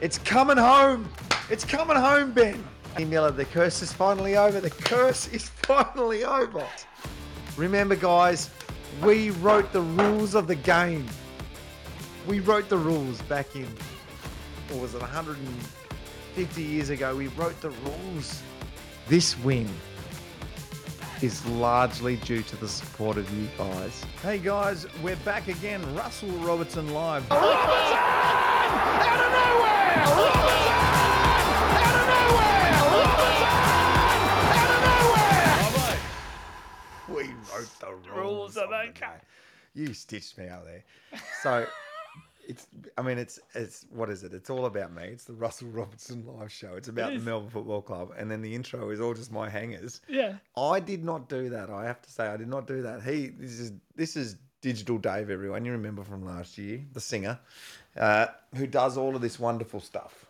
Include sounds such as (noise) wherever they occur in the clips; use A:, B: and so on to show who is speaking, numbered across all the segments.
A: It's coming home. It's coming home, Ben. Miller, the curse is finally over. The curse is finally over. Remember, guys, we wrote the rules of the game. We wrote the rules back in, what was it, 150 years ago? We wrote the rules. This win is largely due to the support of you guys. Hey, guys, we're back again. Russell Robertson live. Robertson! Out of nowhere! Robertson! We wrote the rules,
B: rules of
A: of
B: the
A: the game. You stitched me out there. So it's I mean it's it's what is it? It's all about me. It's the Russell Robertson live show. It's about the. Melbourne Football Club. And then the intro is all just my hangers.
B: Yeah.
A: I did not do that. I have to say I did not do that. He this is this is Digital Dave, everyone. You remember from last year, the singer, uh, who does all of this wonderful stuff.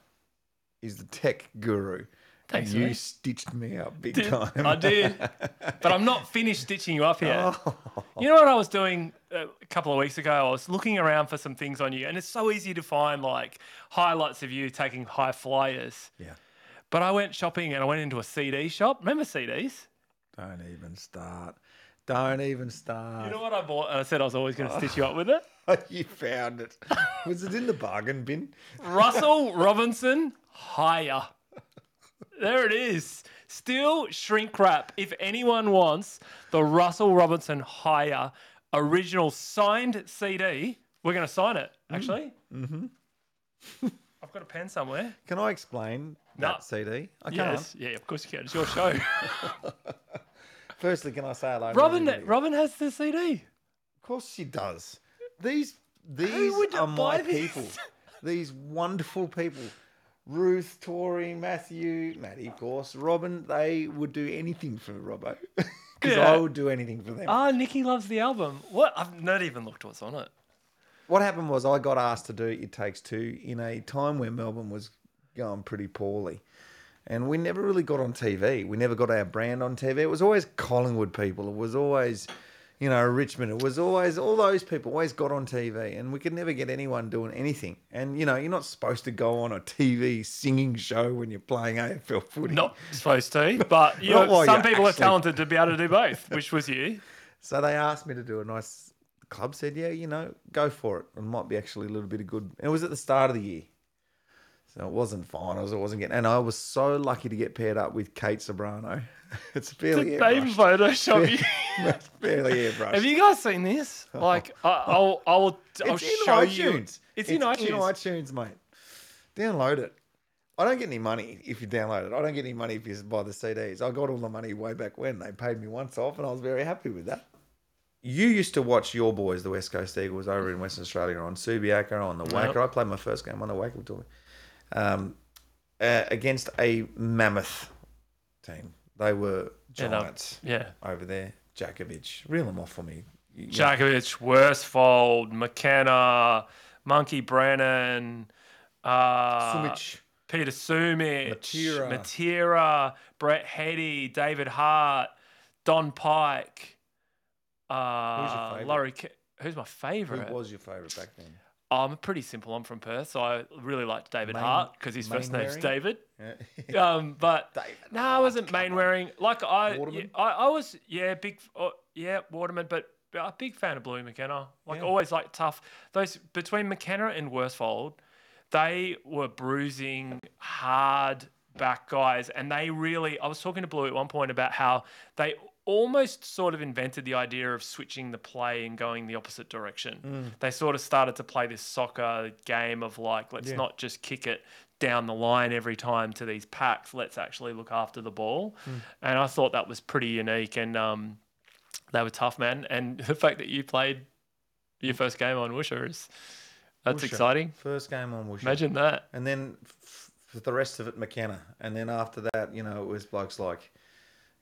A: He's the tech guru.
B: Thanks,
A: you stitched me up big
B: Did-
A: time.
B: I did. (laughs) But I'm not finished stitching you up yet.
A: Oh.
B: You know what I was doing uh, a couple of weeks ago? I was looking around for some things on you, and it's so easy to find like highlights of you taking high flyers.
A: Yeah.
B: But I went shopping and I went into a CD shop. Remember CDs?
A: Don't even start. Don't even start.
B: You know what I bought? And I said I was always going to stitch you up with it. (laughs)
A: you found it. Was it in the bargain bin?
B: Russell Robertson higher. There it is. Still shrink wrap. If anyone wants the Russell Robertson higher original signed CD, we're going to sign it. Actually, mm-hmm. (laughs) I've got a pen somewhere.
A: Can I explain
B: No.
A: that CD? I can't.
B: Yes, yeah, of course you can. It's your show. (laughs)
A: Firstly, can I say hello? to
B: Robin,
A: everybody?
B: Robin has the CD.
A: Of course she does. These these
B: would
A: are
B: buy
A: my people. (laughs) These wonderful people. Ruth, Tori, Matthew, Maddie, of course, Robin, they would do anything for Robbo. (laughs) Because
B: Yeah.
A: I would do anything for them.
B: Ah, Nikki loves the album. What? I've not even looked what's on it.
A: What happened was I got asked to do It Takes Two in a time where Melbourne was going pretty poorly. And we never really got on TV. We never got our brand on TV. It was always Collingwood people. It was always, you know, Richmond. It was always all those people always got on TV. And we could never get anyone doing anything. And, you know, you're not supposed to go on a TV singing show when you're playing AFL footy.
B: Not supposed to, but (laughs) you know, some people are talented to be able to do both, which was you.
A: So they asked me to do a nice. Club said, "Yeah, you know, go for it. It might be actually a little bit of good." And it was at the start of the year, so it wasn't finals. It wasn't getting. And I was so lucky to get paired up with Kate Ceberano. (laughs) it's fairly
B: Did they
A: airbrushed.
B: Photoshop you? (laughs)
A: It's fairly airbrushed.
B: Have you guys seen this? Oh. Like, I, I'll, I'll, I'll
A: it's in
B: show
A: iTunes.
B: you. It's, in iTunes.
A: in iTunes, mate. Download it. I don't get any money if you download it. I don't get any money if you buy the CDs. I got all the money way back when. They paid me once off, and I was very happy with that. You used to watch your boys, the West Coast Eagles, over in Western Australia on Subiaco, on the WACA. I played my first game on the WACA tour um, uh, against a mammoth team. They were
B: Yeah,
A: giants
B: yeah.
A: over there. Jakovic, reel them off for me. You- you-
B: Jakovic, Worsfold, McKenna, Monkey Brennan, uh,
A: Sumich.
B: Peter Sumich,
A: Matera.
B: Matera, Brett Heady, David Hart, Don Pyke, uh,
A: Who's your favourite?
B: Laurie. Ke- Who's my favorite?
A: Who
B: favourite?
A: was your favourite back then?
B: I'm pretty simple. I'm from Perth, so I really liked David
A: Main-
B: Hart because his first name's? David.
A: Yeah. (laughs)
B: Um, but (laughs)
A: David
B: no, I wasn't Mainwaring. Like I, yeah, I, I was, yeah, big, uh, yeah, Waterman, but a big fan of Bluey McKenna. Like
A: Yeah.
B: always, like tough. Those between McKenna and Worsfold, they were bruising, hard back guys, and they really. I was talking to Blue at one point about how they almost sort of invented the idea of switching the play and going the opposite direction.
A: Mm.
B: They sort of started to play this soccer game of like, let's
A: Yeah.
B: not just kick it down the line every time to these packs. Let's actually look after the ball.
A: Mm.
B: And I thought that was pretty unique. And um, they were tough, man. And (laughs) the fact that you played your first game on Woosha is that's
A: Woosha.
B: exciting.
A: First game on Woosha.
B: Imagine that.
A: And then f- for the rest of it, McKenna. And then after that, you know, it was blokes like,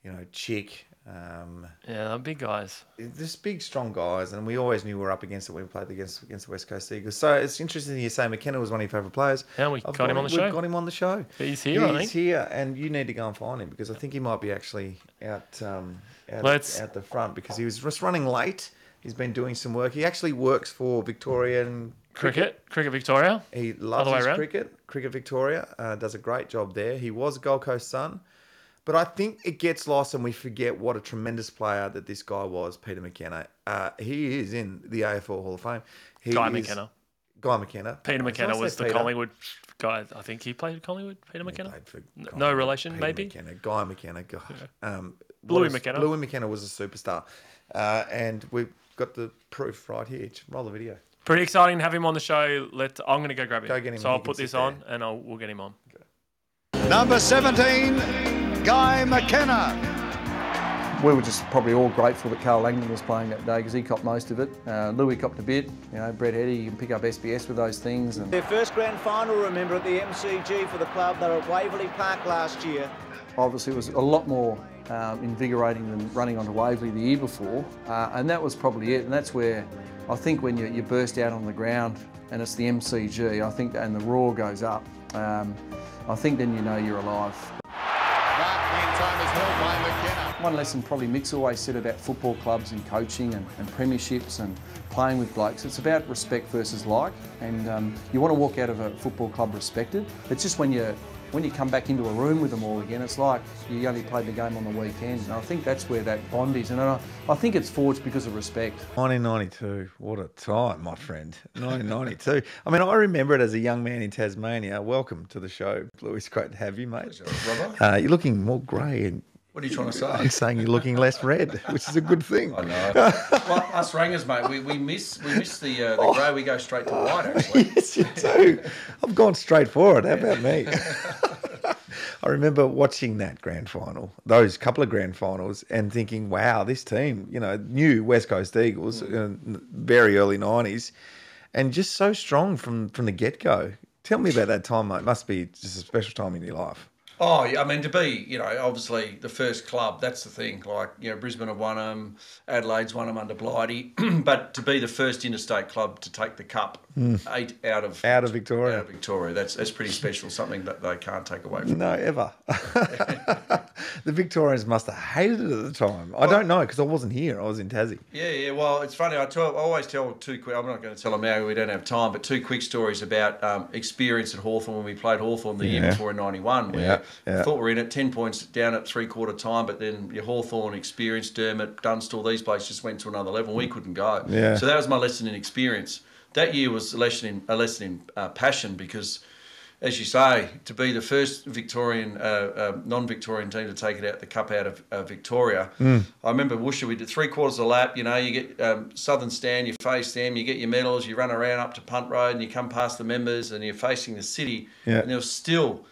A: you know, Chick. Um,
B: Yeah, they're big guys.
A: just big, strong guys, and we always knew we were up against it when we played against against the West Coast Eagles. So it's interesting you say McKenna was one of your favourite players.
B: Yeah, we got him on the
A: we've
B: show.
A: got him on the show.
B: He's here, I
A: He's here, and you need to go and find him because I think he might be actually out um, out,
B: Let's-
A: out the front because he was just running late. He's been doing some work. He actually works for Victorian
B: Cricket, Cricket Victoria.
A: he loves cricket. Cricket Victoria uh, does a great job there. He was a Gold Coast Sun, but I think it gets lost and we forget what a tremendous player that this guy was, Peter McKenna. Uh, he is in the AFL Hall of Fame. He
B: Guy
A: is-
B: McKenna.
A: Guy McKenna.
B: Peter McKenna
A: say
B: was the
A: Peter?
B: Collingwood guy. I think he played Collingwood. Peter
A: He
B: McKenna.
A: played for
B: N-
A: Guy-
B: no relation,
A: Peter
B: maybe?
A: McKenna, Guy McKenna. God. Um,
B: Bluey
A: what
B: McKenna.
A: Bluey McKenna was a superstar, uh, and we've got the proof right here. Just Roll the video.
B: Pretty exciting to have him on the show. Let I'm going to go grab him.
A: Go get him,
B: So I'll put
A: sit
B: this
A: there.
B: on and I'll, we'll get him on.
C: Number 17, Guy McKenna.
D: we were just probably all grateful that Carl Langdon was playing that day because he copped most of it. Uh, Louis copped a bit. You know, Brett Heady, you can pick up SBS with those things. And
E: Their first grand final, remember, at the MCG for the club. They were at Waverley Park last year.
D: obviously, it was a lot more um, invigorating than running onto Waverley the year before. Uh, and that was probably it. And that's where I think when you, you burst out on the ground and it's the MCG, I think, and the roar goes up, um, I think then you know you're alive. One lesson probably Mick's always said about football clubs and coaching and, and premierships and playing with blokes, it's about respect versus like. And um, you want to walk out of a football club respected. It's just when you when you come back into a room with them all again, it's like you only played the game on the weekend. And I think that's where that bond is. And I, I think it's forged because of respect.
A: 1992. What a time, my friend. 1992. I mean, I remember it as a young man in Tasmania. Welcome to the show, Blue. It's great to have you, mate. Uh, you're looking more grey and
F: What are you trying to say?
A: I'm saying you're looking less red, which is a good thing.
F: I know. well, us rangers, mate, we, we miss we miss the uh, the grey. We go straight to white. Actually,
A: yes, (laughs) you do. I've gone straight for it. How about me? (laughs) I remember watching that grand final, those couple of grand finals, and thinking, wow, this team, you know, new West Coast Eagles, uh, very early 90s, and just so strong from, from the get go. Tell me about that time, mate. Must be just a special time in your life.
F: Oh, yeah, I mean, to be, you know, obviously the first club, that's the thing. Like, you know, Brisbane have won them, Adelaide's won them under Blighty, (clears throat) but to be the first interstate club to take the cup, mm. eight out of
A: Out of Victoria.
F: out of Victoria, that's that's pretty special. Something that they can't take away from.
A: No, ever. (laughs) (laughs) the Victorians must have hated it at the time. I don't know because I wasn't here. I was in Tassie.
F: Yeah, yeah. Well, it's funny. I, tell, I always tell two quick. I'm not going to tell them now. We don't have time. But two quick stories about um, experience at Hawthorn when we played Hawthorn the year before in '91. Where
A: Yeah, yeah.
F: thought we were in it, ten points down at three quarter time. But then your Hawthorn experience, Dermot, Dunstall, these players just went to another level. We couldn't go.
A: Yeah.
F: So that was my lesson in experience. That year was a lesson in a lesson in uh, passion because. As you say, to be the first Victorian, uh, uh, non-Victorian team to take it out the cup out of uh, Victoria,
A: Hmm.
F: I remember Woosha. We did three quarters of a lap. You know, you get um, Southern Stand, you face them, you get your medals, you run around up to Punt Road, and you come past the members, and you're facing the city.
A: Yeah.
F: And there was still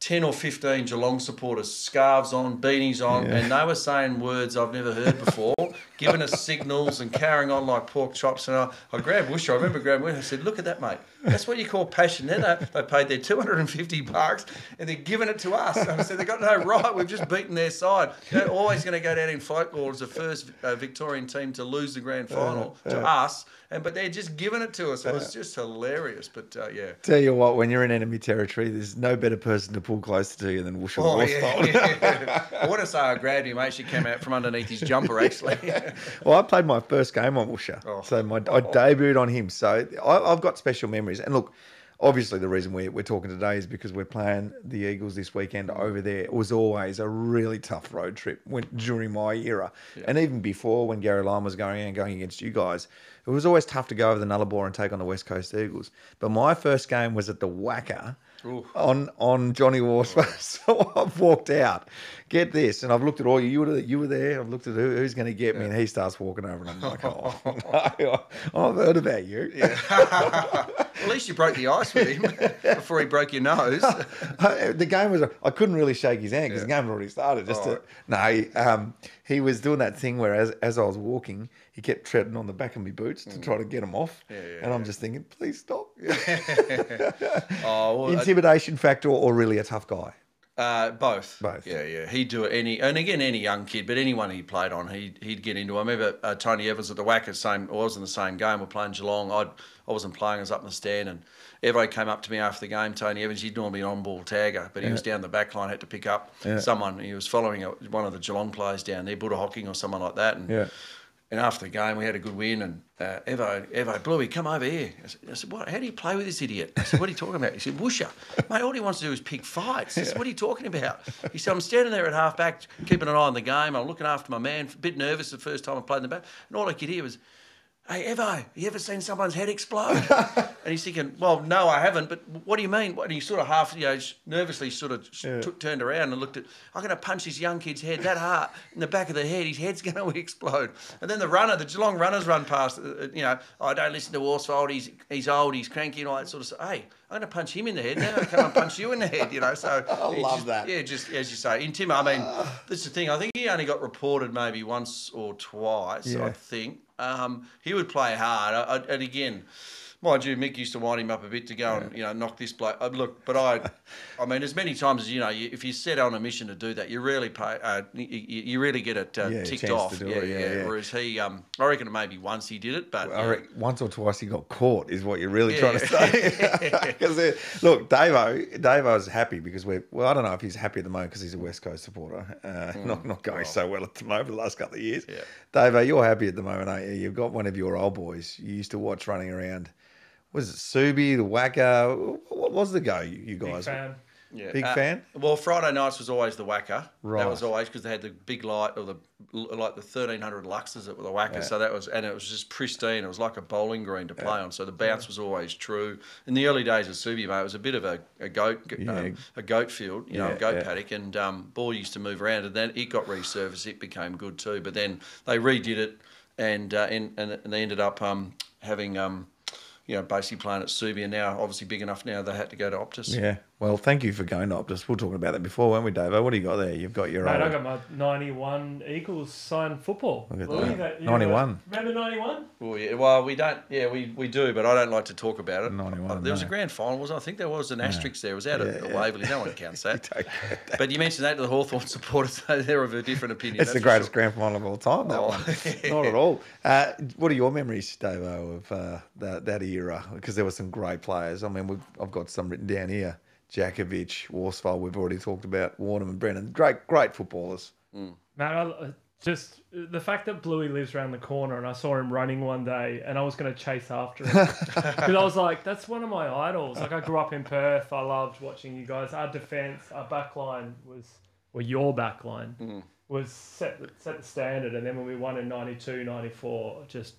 F: ten or fifteen Geelong supporters, scarves on, beanies on, and they were saying words I've never heard before, (laughs) giving us signals and carrying on like pork chops. And I, I grabbed Woosha. I remember grabbing Woosha. I said, "Look at that, mate. That's what you call passion." Then they, they paid their two hundred and fifty bucks, and they're giving it to us. And I said, "They've got no right. We've just beaten their side. They're always going to go down in folklore as the first uh, Victorian team to lose the grand final to us." And but they're just giving it to us. It was just hilarious. But uh, yeah.
A: Tell you what, when you're in enemy territory, there's no better person to pull closer to you than Woosha
F: Oh, yeah, yeah. (laughs) I want to say I grabbed him, Actually, She came out from underneath his jumper, actually. (laughs) (laughs)
A: Well, I played my first game on Woosha.
F: Oh.
A: So my, I debuted on him. So I, I've got special memories. And look, obviously the reason we're, we're talking today is because we're playing the Eagles this weekend over there. It was always a really tough road trip when, during my era. And even before when Gary Lyon was going and going against you guys, it was always tough to go over the Nullarbor and take on the West Coast Eagles. But my first game was at the WACA on on Johnny Wars. (laughs) so I've walked out. Get this, and I've looked at all you. You were you were there. I've looked at who, who's going to get me, and he starts walking over, and I'm like, (laughs) oh, (laughs) no, I've heard about you.
F: At least you broke the ice with him before he broke your nose.
A: the game was. I couldn't really shake his hand because the game had already started. Just to, no, he, um, he was doing that thing where as, as I was walking, he kept treading on the back of my boots to try to get them off, and I'm just thinking, please stop. (laughs) (laughs)
F: Oh, well,
A: Intimidation factor, or really a tough guy.
F: Uh, both.
A: Both.
F: Yeah, yeah. He'd do it any, and again, any young kid, but anyone he played on, he'd, he'd get into. I remember uh, Tony Evans at the WACA, same. I was in the same game. We're playing Geelong. I'd, I wasn't playing. I was up in the stand, and Evo came up to me after the game. Tony Evans, he'd normally an on-ball tagger, but he was down the back line, had to pick up someone. He was following a, one of the Geelong players down there, Buddha Hocking or someone like that, and.
A: Yeah.
F: And after the game, we had a good win. And uh, Evo, Evo, Bluey, come over here. I said, I said, what? How do you play with this idiot? I said, what are you talking about? He said, Woosha, mate, all he wants to do is pick fights. I said, what are you talking about? He said, I'm standing there at half back, keeping an eye on the game. I'm looking after my man, a bit nervous the first time I played in the back. And all I could hear was, Hey, Evo, you ever seen someone's head explode? (laughs) and he's thinking, well, no, I haven't, but what do you mean? And he sort of half, you know, nervously sort of took, turned around and looked at, I'm going to punch this young kid's head that hard in the back of the head. His head's (laughs) going (laughs) to explode. And then the runner, the Geelong runners run past, uh, uh, you know, I don't listen to Worsfold, he's, he's old, he's cranky, and all that sort of stuff. Hey, I'm going to punch him in the head. Now to come and punch you in the head, you know. So I
A: love that.
F: Yeah, just as you say. In Tim, I mean, this is the thing. I think he only got reported maybe once or twice,
A: Yeah.
F: I think. Um, he would play hard. I, I, and again, mind you, Mick used to wind him up a bit to go and you know knock this bloke. Uh, look, but I, I mean, as many times as you know, you, if you set on a mission to do that, you really pay. Uh, you, you really get it uh,
A: Yeah,
F: ticked off. yeah,
A: it, yeah, yeah.
F: Whereas he, um, I reckon maybe once he did it, but
A: I
F: yeah.
A: reckon once or twice he got caught is what you're really
F: Yeah.
A: trying to say. (laughs) (laughs) Because look, Davo, Davo's happy because we're well. I don't know if he's happy at the moment because he's a West Coast supporter. Uh, not not going so well at the moment. For the last couple of years.
F: Mm. Yeah.
A: Davo, you're happy at the moment, aren't you? You've got one of your old boys you used to watch running around. Was it Subi, the Wacker? What was the go? You, you
B: Big
A: guys?
B: fan.
F: Yeah.
A: Big
F: Uh,
A: fan?
F: Well, Friday nights was always the WACA.
A: Right.
F: That was always because they had the big light or the like the thirteen hundred luxes that were the WACA. So that was and it was just pristine. It was like a bowling green to play on. So the bounce was always true. In the early days of Subi, mate, it was a bit of a, a goat
A: Yeah.
F: um, a goat field, you know,
A: Yeah,
F: a goat
A: yeah.
F: paddock, and um, ball used to move around. And then it got resurfaced. It became good too. But then they redid it, and uh, and, and and they ended up um, having. Um, you know, basically playing at Subi, and now obviously big enough now they had to go to Optus.
A: Yeah. Well, thank you for going to Optus. We were talking about that before, weren't we, Davo? What do you got there? You've got your
B: Mate, I got my 91 Eagles signed football.
A: Look at
B: Louis,
A: that.
B: you
A: 91.
B: Remember 91?
F: Well, yeah, well, we don't. Yeah, we, we do, but I don't like to talk about it.
A: 91,
F: Uh, there was a grand final, was I think there was an asterisk there. It was out
A: Yeah,
F: at
A: yeah.
F: Waverley. No one (laughs) counts that.
A: Don't get that.
F: but you mentioned that to the Hawthorn (laughs) supporters, they're of a different opinion.
A: It's the greatest
F: sure.
A: grand final of all time. That
F: Oh.
A: one, (laughs) not at all. Uh, what are your memories, Davo, of uh, that that era? Because there were some great players. I mean, we've, I've got some written down here. Jakovic, Worsfold, we've already talked about. Warnham, and Brennan, great, great footballers. Mm.
B: Man, I, I- just uh, the fact that Bluey lives around the corner and I saw him running one day and I was going to chase after him. (laughs) Because I was like, that's one of my idols. Like, I grew up in Perth. I loved watching you guys. Our defence, our back line was, or your back line, mm. was set, set the standard. And then when we won in 92, 94, just,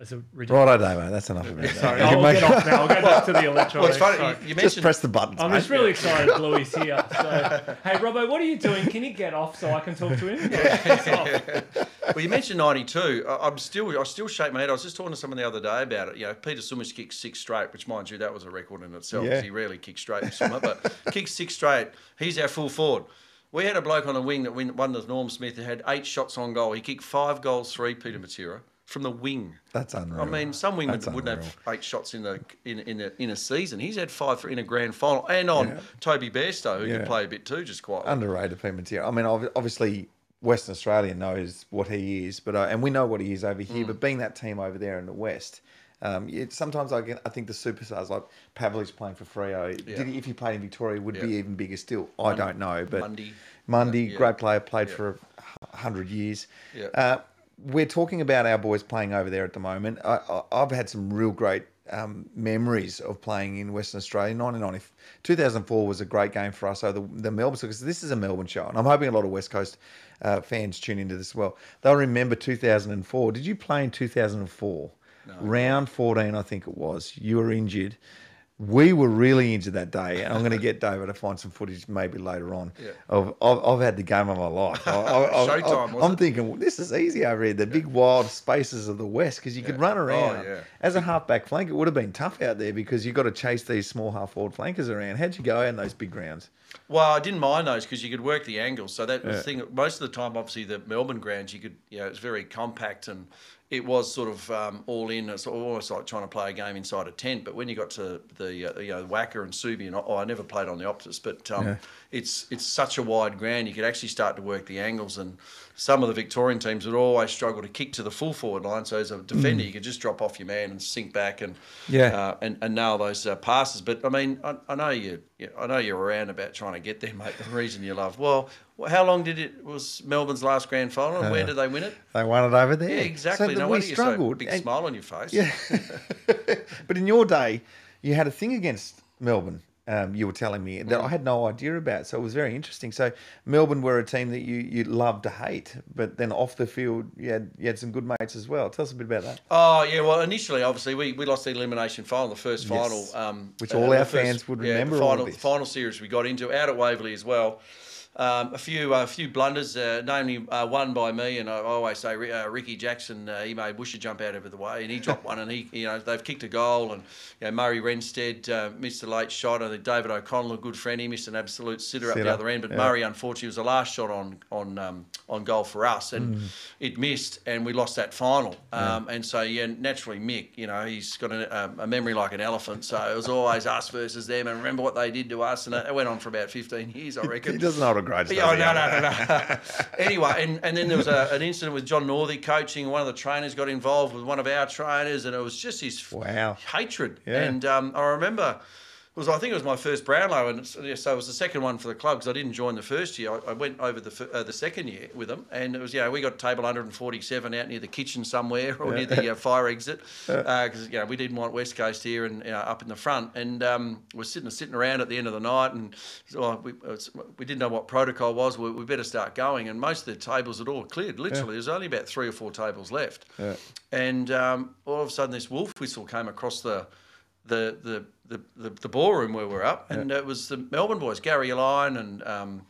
B: it's a ridiculous.
A: Righto, Davo. That's enough about that. (laughs)
B: Sorry,
A: You
B: I'll
A: can make-
B: get off (laughs) now. I'll go back to the electronics.
F: Well, it's funny.
B: Sorry.
F: You, you
A: Just
F: mentioned
A: press the buttons.
B: I'm
A: mate.
B: just really excited Bluey's here. So, (laughs) hey, Robbo, what are you doing? Can you get off so I can talk to him? It's off.
F: well, you mentioned '92. I- I'm still, I still shake my head. I was just talking to someone the other day about it. You know, Peter Summers kicked six straight, which, mind you, that was a record in itself.
A: Yeah.
F: He rarely kicks straight in summer, but kicked six straight. He's our full forward. We had a bloke on the wing that won the Norm Smith who had eight shots on goal. He kicked five goals, three Peter Matera from the wing.
A: That's unreal.
F: I mean, some wing
A: That's
F: wouldn't
A: unreal.
F: have eight shots in the in in a, in a season. He's had five for, in a grand final, and on
A: Yeah.
F: Toby Bairstow, who
A: Yeah.
F: can play a bit too, just quite.
A: underrated Matera. I mean, obviously Western Australia knows what he is, but uh, and we know what he is over
F: Mm.
A: here. But being that team over there in the West, um, it, sometimes I get, I think the superstars like Pavlich playing for Freo. Did he, if he played in Victoria, would be even bigger still. I don't know, but
F: Mundy.
A: Mundy,
F: Yeah.
A: great player, played
F: Yeah.
A: for a hundred years.
F: Yeah.
A: Uh, we're talking about our boys playing over there at the moment. I, I, I've had some real great um, memories of playing in Western Australia. 1990, 2004 was a great game for us. So the, the Melbourne, because this is a Melbourne show, and I'm hoping a lot of West Coast uh, fans tune into this as well. They'll remember 2004. Did you play in 2004? Round 14, I think it was. You were injured. We were really injured that day, and I'm going to get David to find some footage maybe later on.
F: Yeah.
A: Of, I've, I've had the game of my life. I, I, I,
F: Showtime,
A: I'm
F: it?
A: thinking well, this is easy over here. The big wild spaces of the west because you could run oh, around.
F: Oh, yeah.
A: As a halfback flank, it would have been tough out there because you've got to chase these small half forward flankers around. How'd you go out in those big grounds?
F: Well, I didn't mind those because you could work the angles. So that was the thing. Most of the time, obviously, the Melbourne grounds, you could, you know, it's very compact and it was sort of um, all in. It's almost like trying to play a game inside a tent. But when you got to the, uh, you know, WACA and Subi, and oh, I never played on the Optus, but um, it's it's such a wide ground, you could actually start to work the angles. And some of the Victorian teams would always struggle to kick to the full forward line. So as a defender, you could just drop off your man and sink back and
A: Yeah.
F: uh, and, and nail those uh, passes. But I mean, I, I know you, I know you're around about trying to get there, mate. The reason you love. Well, how long did it was Melbourne's last grand final? and Where did they win it?
A: They won it over there.
F: Yeah, exactly.
A: So
F: no
A: we
F: wonder you're so
A: struggled.
F: big
A: And-
F: smile on your face.
A: Yeah. (laughs) but in your day, you had a thing against Melbourne. Um, you were telling me that I
F: Mm.
A: had no idea about, so it was very interesting. So Melbourne were a team that you you loved to hate, but then off the field, you had you had some good mates as well. Tell us a bit about that.
F: Oh yeah, well initially obviously we, we lost the elimination final, the first final,
A: Yes.
F: um,
A: Which
F: uh,
A: all our
F: first-
A: fans would
F: yeah,
A: remember
F: The final, the final series we got into out at Waverley as well. Um, a few a few blunders, uh, namely uh, one by me, and I always say uh, Ricky Jackson. Uh, he made Busher jump out of the way, and he dropped one, and he you know they've kicked a goal, and you know, Murray Renstead uh, missed a late shot, and David O'Connell, a good friend, he missed an absolute sitter up the other end, but
A: yeah.
F: Murray unfortunately was the last shot on on um, on goal for us, and
A: Mm.
F: it missed, and we lost that final. Um, and so yeah, naturally Mick, you know, he's got a, um, a memory like an elephant, so it was always us versus them, and remember what they did to us, and it went on for about fifteen years, I reckon.
A: He doesn't hold a grudge.
F: Yeah, oh, no, no, no, no. (laughs) anyway, and, and then there was a, an incident with John Northey coaching. One of the trainers got involved with one of our trainers, and it was just his
A: Wow.
F: hatred.
A: Yeah.
F: And um, I remember was I think it was my first Brownlow, and so it was the second one for the club because I didn't join the first year. I, I went over the uh, the second year with them, and it was yeah we got table 147 out near the kitchen somewhere or near the uh, fire exit because you know we didn't want West Coast here and you know, up in the front, and um, we're sitting sitting around at the end of the night, and oh, we, we didn't know what protocol was. We, we better start going, and most of the tables had all cleared. Literally, there's only about three or four tables left, and um, all of a sudden this wolf whistle came across the the the the, the, the ballroom where we're up, and it was the Melbourne boys, Gary Lyon and um,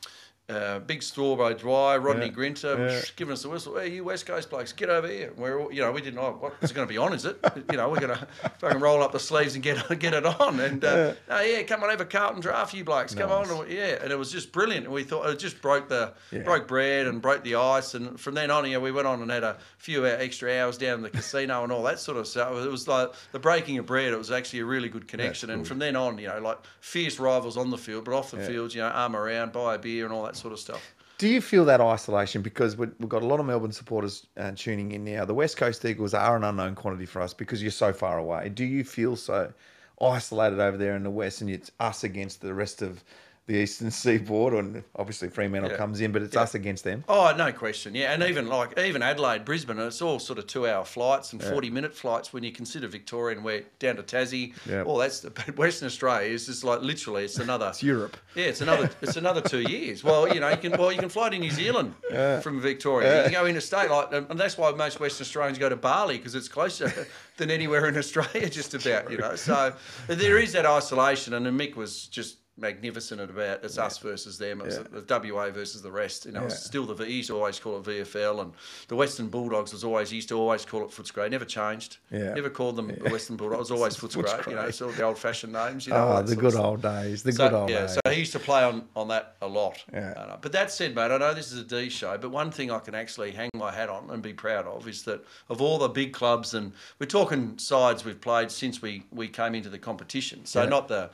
F: uh, Big Strawberry Dry, Rodney
A: Yeah.
F: Grinter,
A: Yeah.
F: giving us the whistle. Hey, you West Coast blokes, get over here. We're all, you know, we didn't know what is it going to be on, is it? You know, we're going to fucking roll up the sleeves and get (laughs) get it on. And uh, oh yeah, come on over, Carlton Draught you blokes, come on, yeah. And it was just brilliant. And we thought it just broke the
A: Yeah.
F: broke bread and broke the ice. And from then on, you know, we went on and had a few extra hours down in the casino and all that sort of stuff. It was like the breaking of bread. It was actually a really good connection. And from then on, you know, like fierce rivals on the field, but off the field, you know, arm around, buy a beer and all that sort of stuff.
A: Do you feel that isolation because we- we've got a lot of Melbourne supporters uh, tuning in now? The West Coast Eagles are an unknown quantity for us because you're so far away. Do you feel so isolated over there in the West, and it's us against the rest of the Eastern (laughs) Seaboard, and obviously Fremantle
F: Yeah.
A: comes in, but it's us against them.
F: Oh, no question. Yeah, and even like even Adelaide, Brisbane, it's all sort of two-hour flights and forty-minute flights when you consider Victoria and we're down to Tassie.
A: Yeah.
F: All that's (laughs) but Western Australia is just like literally it's another.
A: It's Europe.
F: Yeah, it's another it's another two years. Well, you know, you can well you can fly to New Zealand (laughs) from Victoria. You can go interstate, like, and that's why most Western Australians go to Bali because it's closer than anywhere in Australia, just about. You know, so there is that isolation, and Mick was just magnificent at about it's us versus them. It was the WA versus the rest. You know, it's still the he used to always call it VFL, and the Western Bulldogs was always used to always call it Footscray. Never changed.
A: Yeah.
F: Never called them the Western Bulldogs. It was always (laughs) Footscray. You know, it's all the old-fashioned names. You know,
A: Oh, the good old days. The
F: So,
A: good old
F: yeah,
A: days.
F: so he used to play on, on that a lot.
A: Yeah.
F: Uh, but that said, mate, I know this is a D show, but one thing I can actually hang my hat on and be proud of is that of all the big clubs, and we're talking sides we've played since we, we came into the competition. So
A: Yeah.
F: not the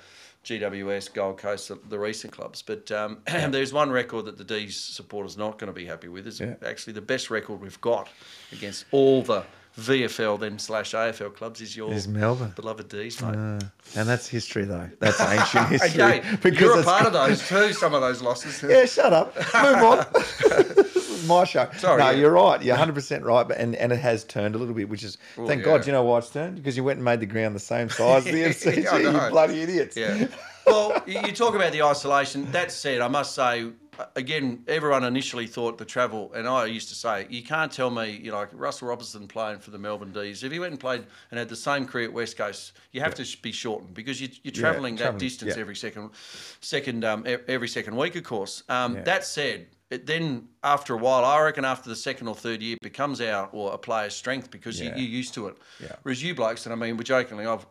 F: GWS, Gold Coast, the, the recent clubs, but um, (clears throat) there's one record that the D's supporters not going to be happy with. Is
A: Yeah.
F: actually the best record we've got against all the VFL then slash AFL clubs is your
A: Is Melbourne.
F: beloved D's, mate.
A: Uh, and that's history, though. That's ancient (laughs) history.
F: Okay, (laughs)
A: because
F: you're a part of (laughs) those too. Some of those losses.
A: Yeah, shut up. Move on. My show.
F: Sorry,
A: no,
F: yeah.
A: you're right. You're (laughs) 100% right. But, and, and it has turned a little bit, which is, thank
F: yeah.
A: God. Do you know why it's turned? Because you went and made the ground the same (laughs) size as the MCG,
F: Yeah, (laughs)
A: you bloody idiots.
F: Yeah. Well, you talk about the isolation. That said, I must say, again, everyone initially thought the travel, and I used to say, you can't tell me, you know, like Russell Robertson playing for the Melbourne D's. If he went and played and had the same career at West Coast, you have to be shortened because you, you're travelling that
A: travelling,
F: distance
A: yeah.
F: every second, second, um, every second week, of course. Um,
A: Yeah.
F: That said. It then, after a while, I reckon after the second or third year, becomes our or a player's strength because
A: Yeah.
F: you, you're used to it.
A: Yeah.
F: Whereas you blokes, and I mean, we're jokingly, I've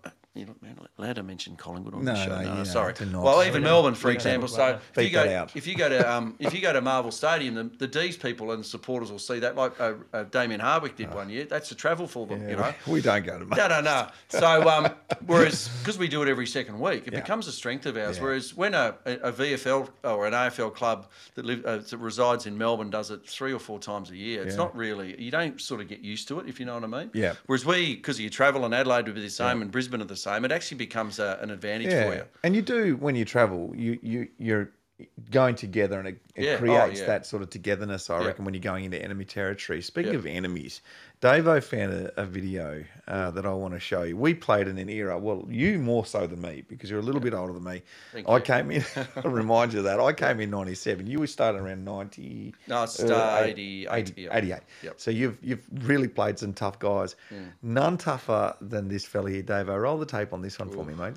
F: allowed to mention Collingwood on
A: No,
F: the show.
A: no,
F: No,
A: you
F: sorry. Well, even Melbourne, for example. So if you go, if you go to um, if you go to Marvel Stadium, the, the D's people and supporters will see that. Like uh, uh, Damien Hardwick did one year. That's the travel for them. you know.
A: we don't go to.
F: No, no, no. So, um, whereas because we do it every second week, it
A: Yeah.
F: becomes a strength of ours.
A: Yeah.
F: Whereas when a, a, VFL or an AFL club that, live, uh, that resides in Melbourne does it three or four times a year, it's
A: Yeah.
F: not really. You don't sort of get used to it, if you know what I mean.
A: Yeah.
F: Whereas we, because you travel and Adelaide would be the same and Brisbane are the same, it actually becomes a, an advantage for you.
A: And you do when you travel, you you you're going together, and it, it
F: Yeah, oh,
A: creates
F: yeah.
A: that sort of togetherness. I
F: Yeah.
A: reckon when you're going into enemy territory. Speaking
F: Yeah.
A: of enemies, Davo found a, a video uh, that I want to show you. We played in an era. Well, you more so than me because you're a little bit older than me.
F: Thank
A: I
F: you.
A: came in. (laughs) I'll remind you of that I came in '97. You were starting around '90.
F: No, it's,
A: uh,
F: uh,
A: eight-
F: 88,
A: 80
F: yeah.
A: 88.
F: Yep.
A: So you've you've really played some tough guys. None tougher than this fella here, Davo. Roll the tape on this one for me, mate.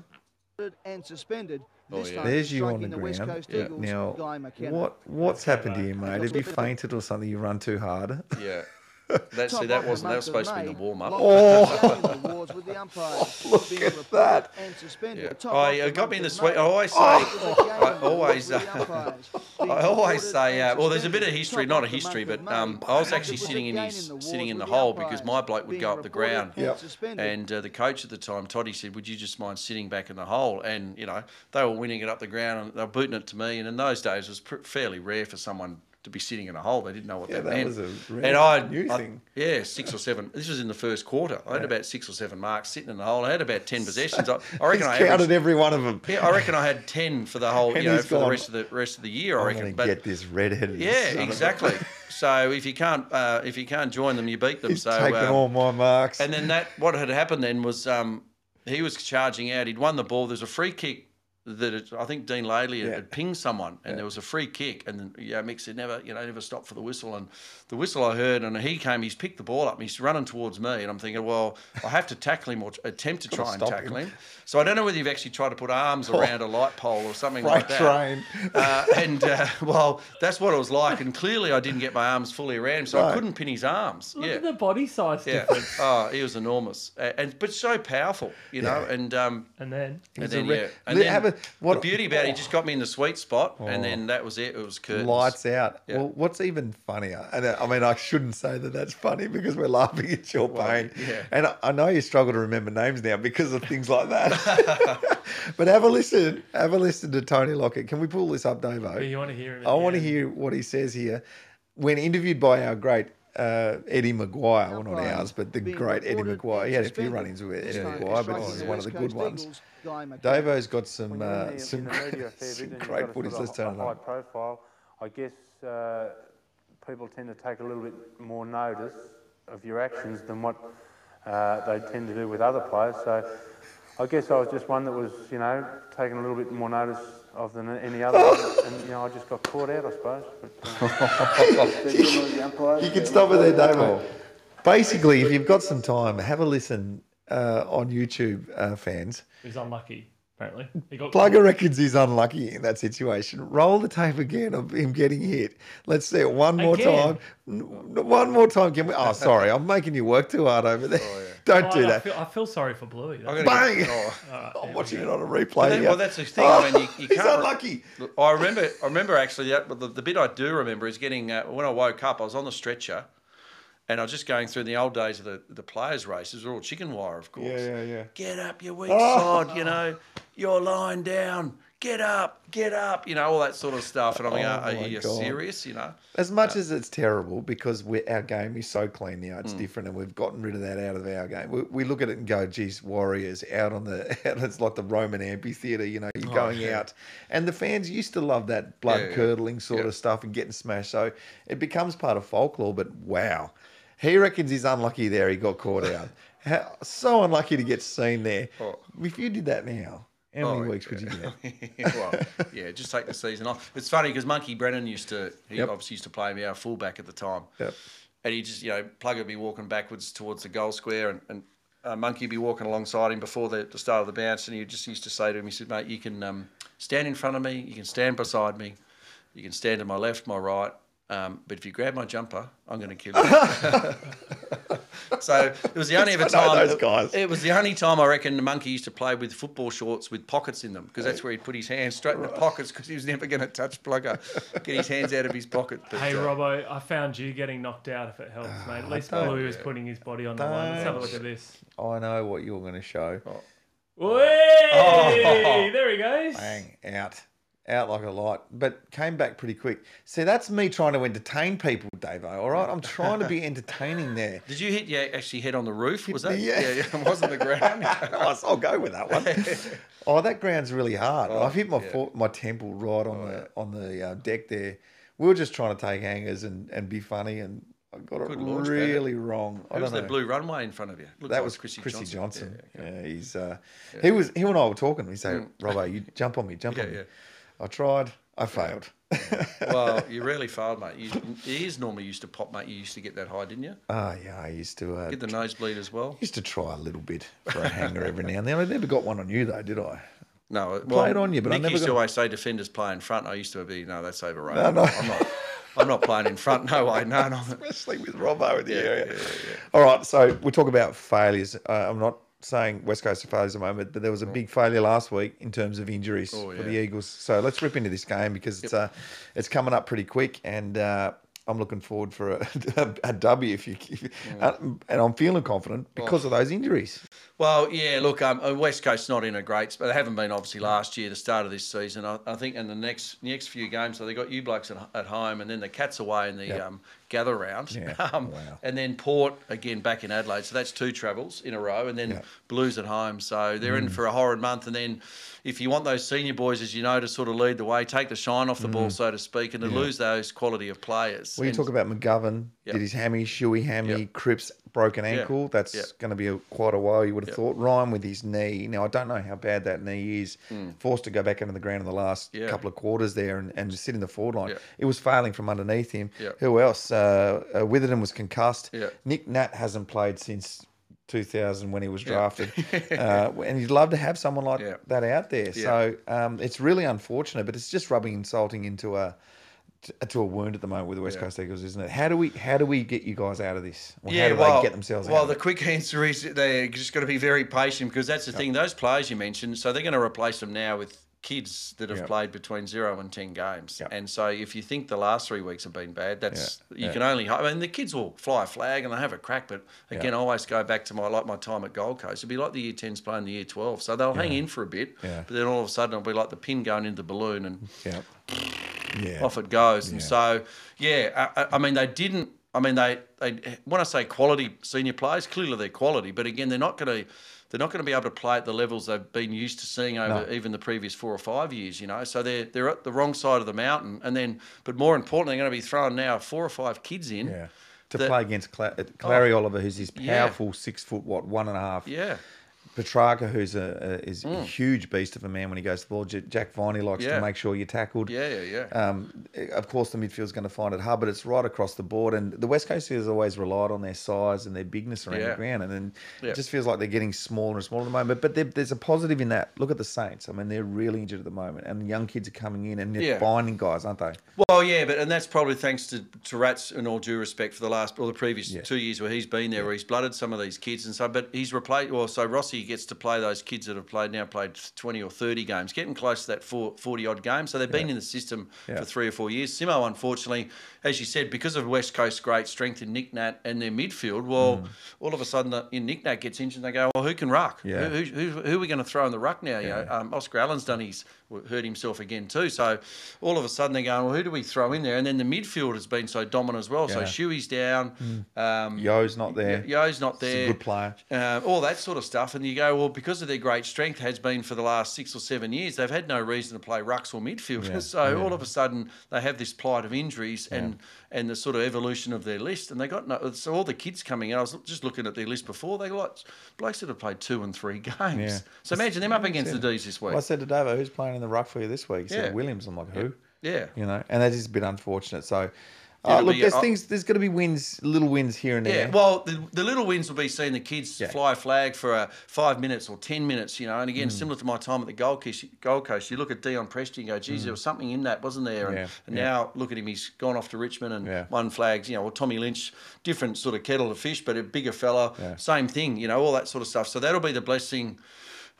E: and suspended.
F: Oh, yeah.
A: There's you on
E: striking
A: the
E: West
A: ground.
E: Coast
F: Yeah.
E: Eagles,
A: Now,
E: Guy
A: what what's happened to you, mate? Have you
E: Got-
A: fainted or something? You run too hard.
F: Yeah. (laughs) (laughs) That, see, that wasn't. That was
E: month of
F: supposed to be the warm up.
E: locked down the (laughs) awards with.
A: Look at that.
E: And suspended.
F: Yeah.
E: The top
F: Oh,
E: of
F: yeah,
E: the
F: it got me in the
E: of
F: sweat. I always say,
E: Was a game
F: I always, uh, (laughs) I always say, uh, well, there's a bit of history, not a history, but um, I was actually sitting in his
E: the
F: sitting in the hole because my bloke would go up the ground.
E: and
A: Yep.
F: And uh, the coach at the time, Toddy, said, "Would you just mind sitting back in the hole?" And you know, they were winning it up the ground and they were booting it to me. And in those days, it was pr- fairly rare for someone to be sitting in a hole. They didn't know what
A: Yeah,
F: that,
A: that
F: meant.
A: was a rare
F: and I,
A: new
F: I-
A: thing.
F: yeah, six or seven. This was in the first quarter. I had about six or seven marks sitting in the hole. I had about ten (laughs) possessions. I, I reckon I
A: counted
F: averaged,
A: every one of them.
F: yeah, I reckon I had ten for the whole,
A: And
F: you know, for the rest of the rest of the year. I reckon. But
A: get this redheaded.
F: yeah, exactly. (laughs) so if you can't, uh, if you can't join them, you beat them.
A: He's
F: so
A: taken
F: um,
A: all my marks.
F: and then that what had happened then was um, he was charging out. He'd won the ball. There's a free kick that it, I think Dean Laidley had,
A: Yeah.
F: had pinged someone, and there was a free kick. And then yeah, Mick said never, you know, never stop for the whistle. And the whistle I heard, and he came. He's picked the ball up. and He's running towards me, and I'm thinking, well, I have to tackle him or attempt to try and tackle
A: him.
F: him. So I don't know whether you've actually tried to put arms around a light pole or something like that.
A: train.
F: Uh, and uh, (laughs) well, that's what it was like. And clearly, I didn't get my arms fully around him, so I couldn't pin his arms.
B: Look
F: yeah.
B: at the body size
F: Yeah.
B: difference. (laughs)
F: Oh, he was enormous, A- and but so powerful, you know. And um,
B: And then
F: and
A: He's a
F: then
A: re-
F: yeah,
A: Let-
F: and then
A: have a- what-
F: the beauty about it, he just got me in the sweet spot,
A: Oh.
F: and then that was it. It was curtains.
A: Lights out.
F: Yeah.
A: Well, what's even funnier? And uh, I mean, I shouldn't say that that's funny because we're laughing at your pain.
F: yeah.
A: And I, I know you struggle to remember names now because of things like that. (laughs) (laughs) but have a listen. Have a listen to Tony Lockett. Can we pull this up, Davo?
B: you want to hear him?
A: I want to hear what he says here. When interviewed by our great uh, Eddie McGuire, well, not ours, but the great Eddie McGuire. He had a few run ins with Eddie McGuire, but this is one of the good ones. Davo's got some uh, some,
G: in the media a fair
A: some great
G: you've got a
A: footies.
G: sort
A: Let's turn it
G: High profile, I guess uh, people tend to take a little bit more notice of your actions than what uh, they tend to do with other players. So I guess I was just one that was, you know, taking a little bit more notice of than any other, (laughs) and you know, I just got caught out, I suppose. But, (laughs)
A: You can stop it there, Davo. Basically, if you've got some time, have a listen uh, on YouTube, uh, fans.
B: He's unlucky, apparently. He got
A: Plugger reckons he's unlucky in that situation. Roll the tape again of him getting hit. Let's see it one more
B: Again?
A: time. N- One more time. Can we? Oh, sorry, I'm making you work too hard over there. Don't
B: Oh,
A: do
B: I,
A: that.
B: feel, I feel sorry for Bluey.
F: I'm
B: That's-
F: gonna
A: Bang!
F: get- oh.
A: I'm watching it on a replay.
F: that-
A: here.
F: well, that's the thing. I mean, you, (laughs) you
A: he's
F: can't.
A: unlucky.
F: I remember. I remember actually that. But the, the bit I do remember is getting uh, when I woke up. I was on the stretcher, and I was just going through the old days of the the players' races. They're all chicken wire, of course.
A: Yeah, yeah, yeah.
F: Get up, you weak sod. You know, you're lying down. Get up, get up. You know all that sort of stuff. And I'm like,
A: Oh
F: are, are you
A: God.
F: serious? You know.
A: As much uh, as it's terrible because we our game is so clean now, it's hmm. different, and we've gotten rid of that out of our game. We, we look at it and go, "Geez, Warriors out on the, (laughs) it's like the Roman amphitheater, you know. You're oh, going out, and the fans used to love that blood
F: Oh, Yeah, yeah.
A: curdling sort
F: Yeah.
A: of stuff and getting smashed. So it becomes part of folklore. But wow, he reckons he's unlucky there. He got caught out. (laughs) How, so unlucky to get seen there.
F: Oh.
A: If you did that now, how many
F: Oh,
A: weeks would you get? (laughs)
F: well, yeah, just take the season off. It's funny because Monkey Brennan used to, he
A: Yep.
F: obviously used to play me our fullback at the time.
A: Yep.
F: And he just, you know, Plug would be walking backwards towards the goal square and, and uh, Monkey would be walking alongside him before the, the start of the bounce. And he just used to say to him, he said, mate, you can um, stand in front of me, you can stand beside me, you can stand to my left, my right. Um, but if you grab my jumper, I'm going to kill you. (laughs) so it was the only ever time.
A: those guys.
F: It was the only time I reckon the monkey used to play with football shorts with pockets in them because that's where he'd put his hands straight in the pockets because he was never going to touch plugger, get his hands out of his pocket. But,
B: Hey,
F: uh,
B: Robbo, I found you getting knocked out if it helps, mate. At least
A: don't-
B: Bluey was putting his body on the line. Let's have a look at this.
A: I know what you're going to show.
B: Whey!
F: Oh.
B: There he goes.
A: Bang, out. Out like a light, but came back pretty quick. See, that's me trying to entertain people, Dave. All right, I'm trying to be (laughs) entertaining there.
F: Did you hit your actually head on the roof? Was that?
A: Yeah.
F: yeah, yeah. It wasn't the ground. (laughs)
A: Nice, I'll go with that one. (laughs) Oh, that ground's really hard. I've hit my
F: yeah.
A: fo- my temple right on the on the uh, deck there. We were just trying to take hangers and, and be funny, and I got it
F: launch pad.
A: really wrong. I
F: Who was
A: don't
F: that
A: know.
F: blue runway in front of you? Looked
A: that
F: like
A: was
F: Chrissy,
A: Chrissy
F: Johnson.
A: Johnson.
F: Yeah,
A: Yeah, he's uh, he was he and I were talking. He said, "Robbo, you jump on me, jump
F: Yeah,
A: on me."
F: Yeah.
A: I tried. I failed.
F: well, (laughs) you rarely failed, mate. You, is normally used to pop, mate. You used to get that high, didn't you?
A: Ah, yeah, I used to uh,
F: Get the nosebleed as well.
A: used to try a little bit for a hanger every now and then. I never got one on you though, did I?
F: No, well,
A: Played on you, but I never
F: used to always say defenders play in front. I used to be, no, that's overrated.
A: No, no.
F: I'm not. I'm not playing in front. No way. No, no. (laughs)
A: especially with Robbo in the area. All right, so we talk about failures. Uh, I'm not saying West Coast are failures at the moment, but there was a big failure last week in terms of injuries
F: Oh,
A: for the. Eagles. So let's rip into this game because it's uh, it's coming up pretty quick, and uh, I'm looking forward for a, a, (laughs) a W. If you, if you uh, and I'm feeling confident because of those injuries.
F: Well, yeah. Look, um, uh, West Coast's not in a great, but they haven't been obviously last year, the start of this season. I, I think in the next next few games, so they got you blokes at, at home, and then the Cats away in the
A: Yep.
F: um, gather round,
A: Yeah, (laughs)
F: um,
A: wow.
F: and then Port again back in Adelaide. So that's two travels in a row, and then
A: Yep.
F: Blues at home. So they're
A: Mm.
F: in for a horrid month, and then. If you want those senior boys, as you know, to sort of lead the way, take the shine off the ball, so to speak, and to lose those quality of players.
A: You
F: And-
A: talk about McGovern,
F: Yep.
A: did his hammy, Shuey hammy,
F: Yep.
A: Cripps broken ankle. That's
F: Yep.
A: going to be a, quite a while. You would have
F: Yep.
A: thought. Ryan with his knee. Now I don't know how bad that knee is. Forced to go back into the ground in the last.
F: Yeah.
A: couple of quarters there and, and just sit in the forward line. It was failing from underneath him. Who else? Uh, uh, Witherden was concussed. Nick Nat hasn't played since. 2000 when he was drafted, (laughs) uh, and you'd love to have someone like
F: Yeah.
A: that out there.
F: Yeah.
A: So um, it's really unfortunate, but it's just rubbing insulting into a to, a wound at the moment with the West
F: Yeah.
A: Coast Eagles, isn't it? How do we how do we get you guys out of this? Or
F: yeah,
A: how do
F: well,
A: they get themselves
F: well,
A: out?
F: the quick answer is they're just got to be very patient because that's the thing. Those players you mentioned, so they're going to replace them now with kids that have
A: Yep.
F: played between zero and ten games.
A: Yep.
F: And so if you think the last three weeks have been bad, that's
A: Yeah,
F: you
A: yeah.
F: can only. hope. I mean, the kids will fly a flag and they have a crack, but again, I always go back to my like my time at Gold Coast. It'd be like the year tens playing the year twelve, so they'll hang in for a bit,
A: Yeah.
F: but then all of a sudden it'll be like the pin going into the balloon and
A: yeah, yeah,
F: off it goes. And so, yeah, I, I- I mean, they didn't. I mean, they they when I say quality senior players, clearly they're quality, but again, they're not going to. They're not going to be able to play at the levels they've been used to seeing over
A: No.
F: even the previous four or five years, you know. So they're they're at the wrong side of the mountain, and then, but more importantly, they're going to be throwing now four or five kids in.
A: yeah. To
F: that-
A: play against Cla- Clary oh. Oliver, who's this
F: Yeah.
A: powerful six foot what one and a half.
F: Yeah,
A: Petrarca, who's a, a is a huge beast of a man when he goes to the ball. J- Jack Viney likes
F: Mm. Yeah.
A: to make sure you're tackled.
F: yeah, yeah, yeah.
A: Um, of course, the midfield's going to find it hard, but it's right across the board. And the West Coast has always relied on their size and their bigness around the ground, and then
F: Yeah.
A: it just feels like they're getting smaller and smaller at the moment. But there- there's a positive in that. Look at the Saints. I mean, they're really injured at the moment, and young kids are coming in and they're
F: Yeah.
A: finding guys, aren't they?
F: Well, yeah, but and that's probably thanks to, to Rats, in all due respect, for the last or the previous two years where he's been there, where he's blooded some of these kids and so. But he's replaced. Well, so Rossi gets to play those kids that have played now played twenty or thirty games, getting close to that four, 40 odd games. So they've been in the system
A: Yeah.
F: for three or four years. Simo, unfortunately, as you said, because of West Coast's great strength in Nick Nat and their midfield, well, all of a sudden, the, in Nick Nat gets injured, and they go, well, who can ruck?
A: Mm. Yeah.
F: Who, who, who, who are we going to throw in the ruck now? You know, um, Oscar Allen's done his hurt himself again too. So all of a sudden they're going, well, who do we throw in there? And then the midfield has been so dominant as well. So
A: Yeah.
F: Shuey's down. Um,
A: Yeo's not there.
F: Yeo's not
A: He's a
F: there.
A: good player.
F: Uh, all that sort of stuff. And you go, well, because of their great strength has been for the last six or seven years, they've had no reason to play rucks or midfielders.
A: Yeah, (laughs)
F: So
A: yeah.
F: all of a sudden they have this plight of injuries and and the sort of evolution of their list. And they got no. So all the kids coming in, I was just looking at their list before. They got blokes that have played two and three (laughs) games.
A: Yeah.
F: So imagine them up against the D's this week.
A: Well, I said to Davo, who's playing in the ruck for you this week? He
F: Yeah.
A: said Williams. I'm like, who?
F: yeah.
A: You know, and that is a bit unfortunate. So Oh, look,
F: be-
A: there's
F: I-
A: things. There's got to be wins, little wins here and there.
F: Yeah, well, the, the little wins will be seeing the kids
A: Yeah.
F: fly a flag for uh, five minutes or ten minutes, you know. And again, mm. similar to my time at the Gold Coast, Gold Coast, you look at Dion Prestia, you go, geez, mm. there was something in that, wasn't there? And.
A: Yeah,
F: and now look at him, he's gone off to Richmond and won flags. You know, or Tommy Lynch, different sort of kettle of fish, but a bigger fella, same thing, you know, all that sort of stuff. So that'll be the blessing.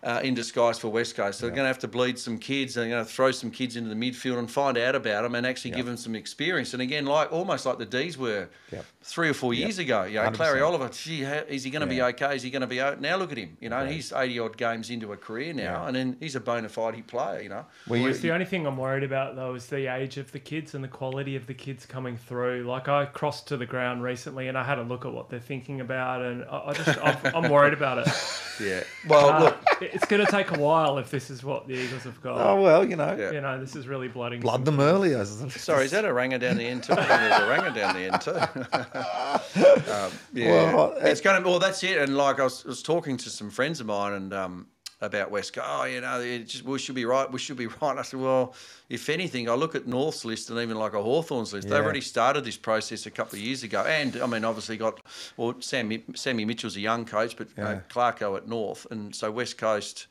F: Uh, in disguise for West Coast, so they're going to have to bleed some kids. They're going to throw some kids into the midfield and find out about them, and actually give them some experience. And again, like almost like the D's were
A: Yep.
F: three or four years ago. You know,
A: 100%.
F: Clary Oliver, gee, how, is he going to be okay? Is he going to be out? Now look at him. You know, he's 80 odd games into a career now,
A: Yeah.
F: and then he's a bona fide player, you know.
A: Well, you-
B: It's the only thing I'm worried about though is the age of the kids and the quality of the kids coming through. Like I crossed to the ground recently and I had a look at what they're thinking about, and I, I just I'm, I'm worried about it. (laughs)
F: Yeah. Well,
B: Uh,
F: look,
B: it's going to take a while if this is what the Eagles have got.
A: oh well, you know,
F: Yeah.
B: You know, this is really blooding.
A: blood them early.
F: Sorry, is that a ranger down the end too? I think There's a ranger down the end too. (laughs) um, yeah.
A: Well,
F: it's going to. Well, that's it. And like I was, was talking to some friends of mine and. Um, about West Coast, oh, you know, just, we should be right, we should be (laughs) right. I said, well, if anything, I look at North's list and even like a Hawthorn's list, they've already started this process a couple of years ago. And I mean, obviously got, well, Sammy, Sammy Mitchell's a young coach, but uh,
A: Yeah.
F: Clarko at North. And so West Coast,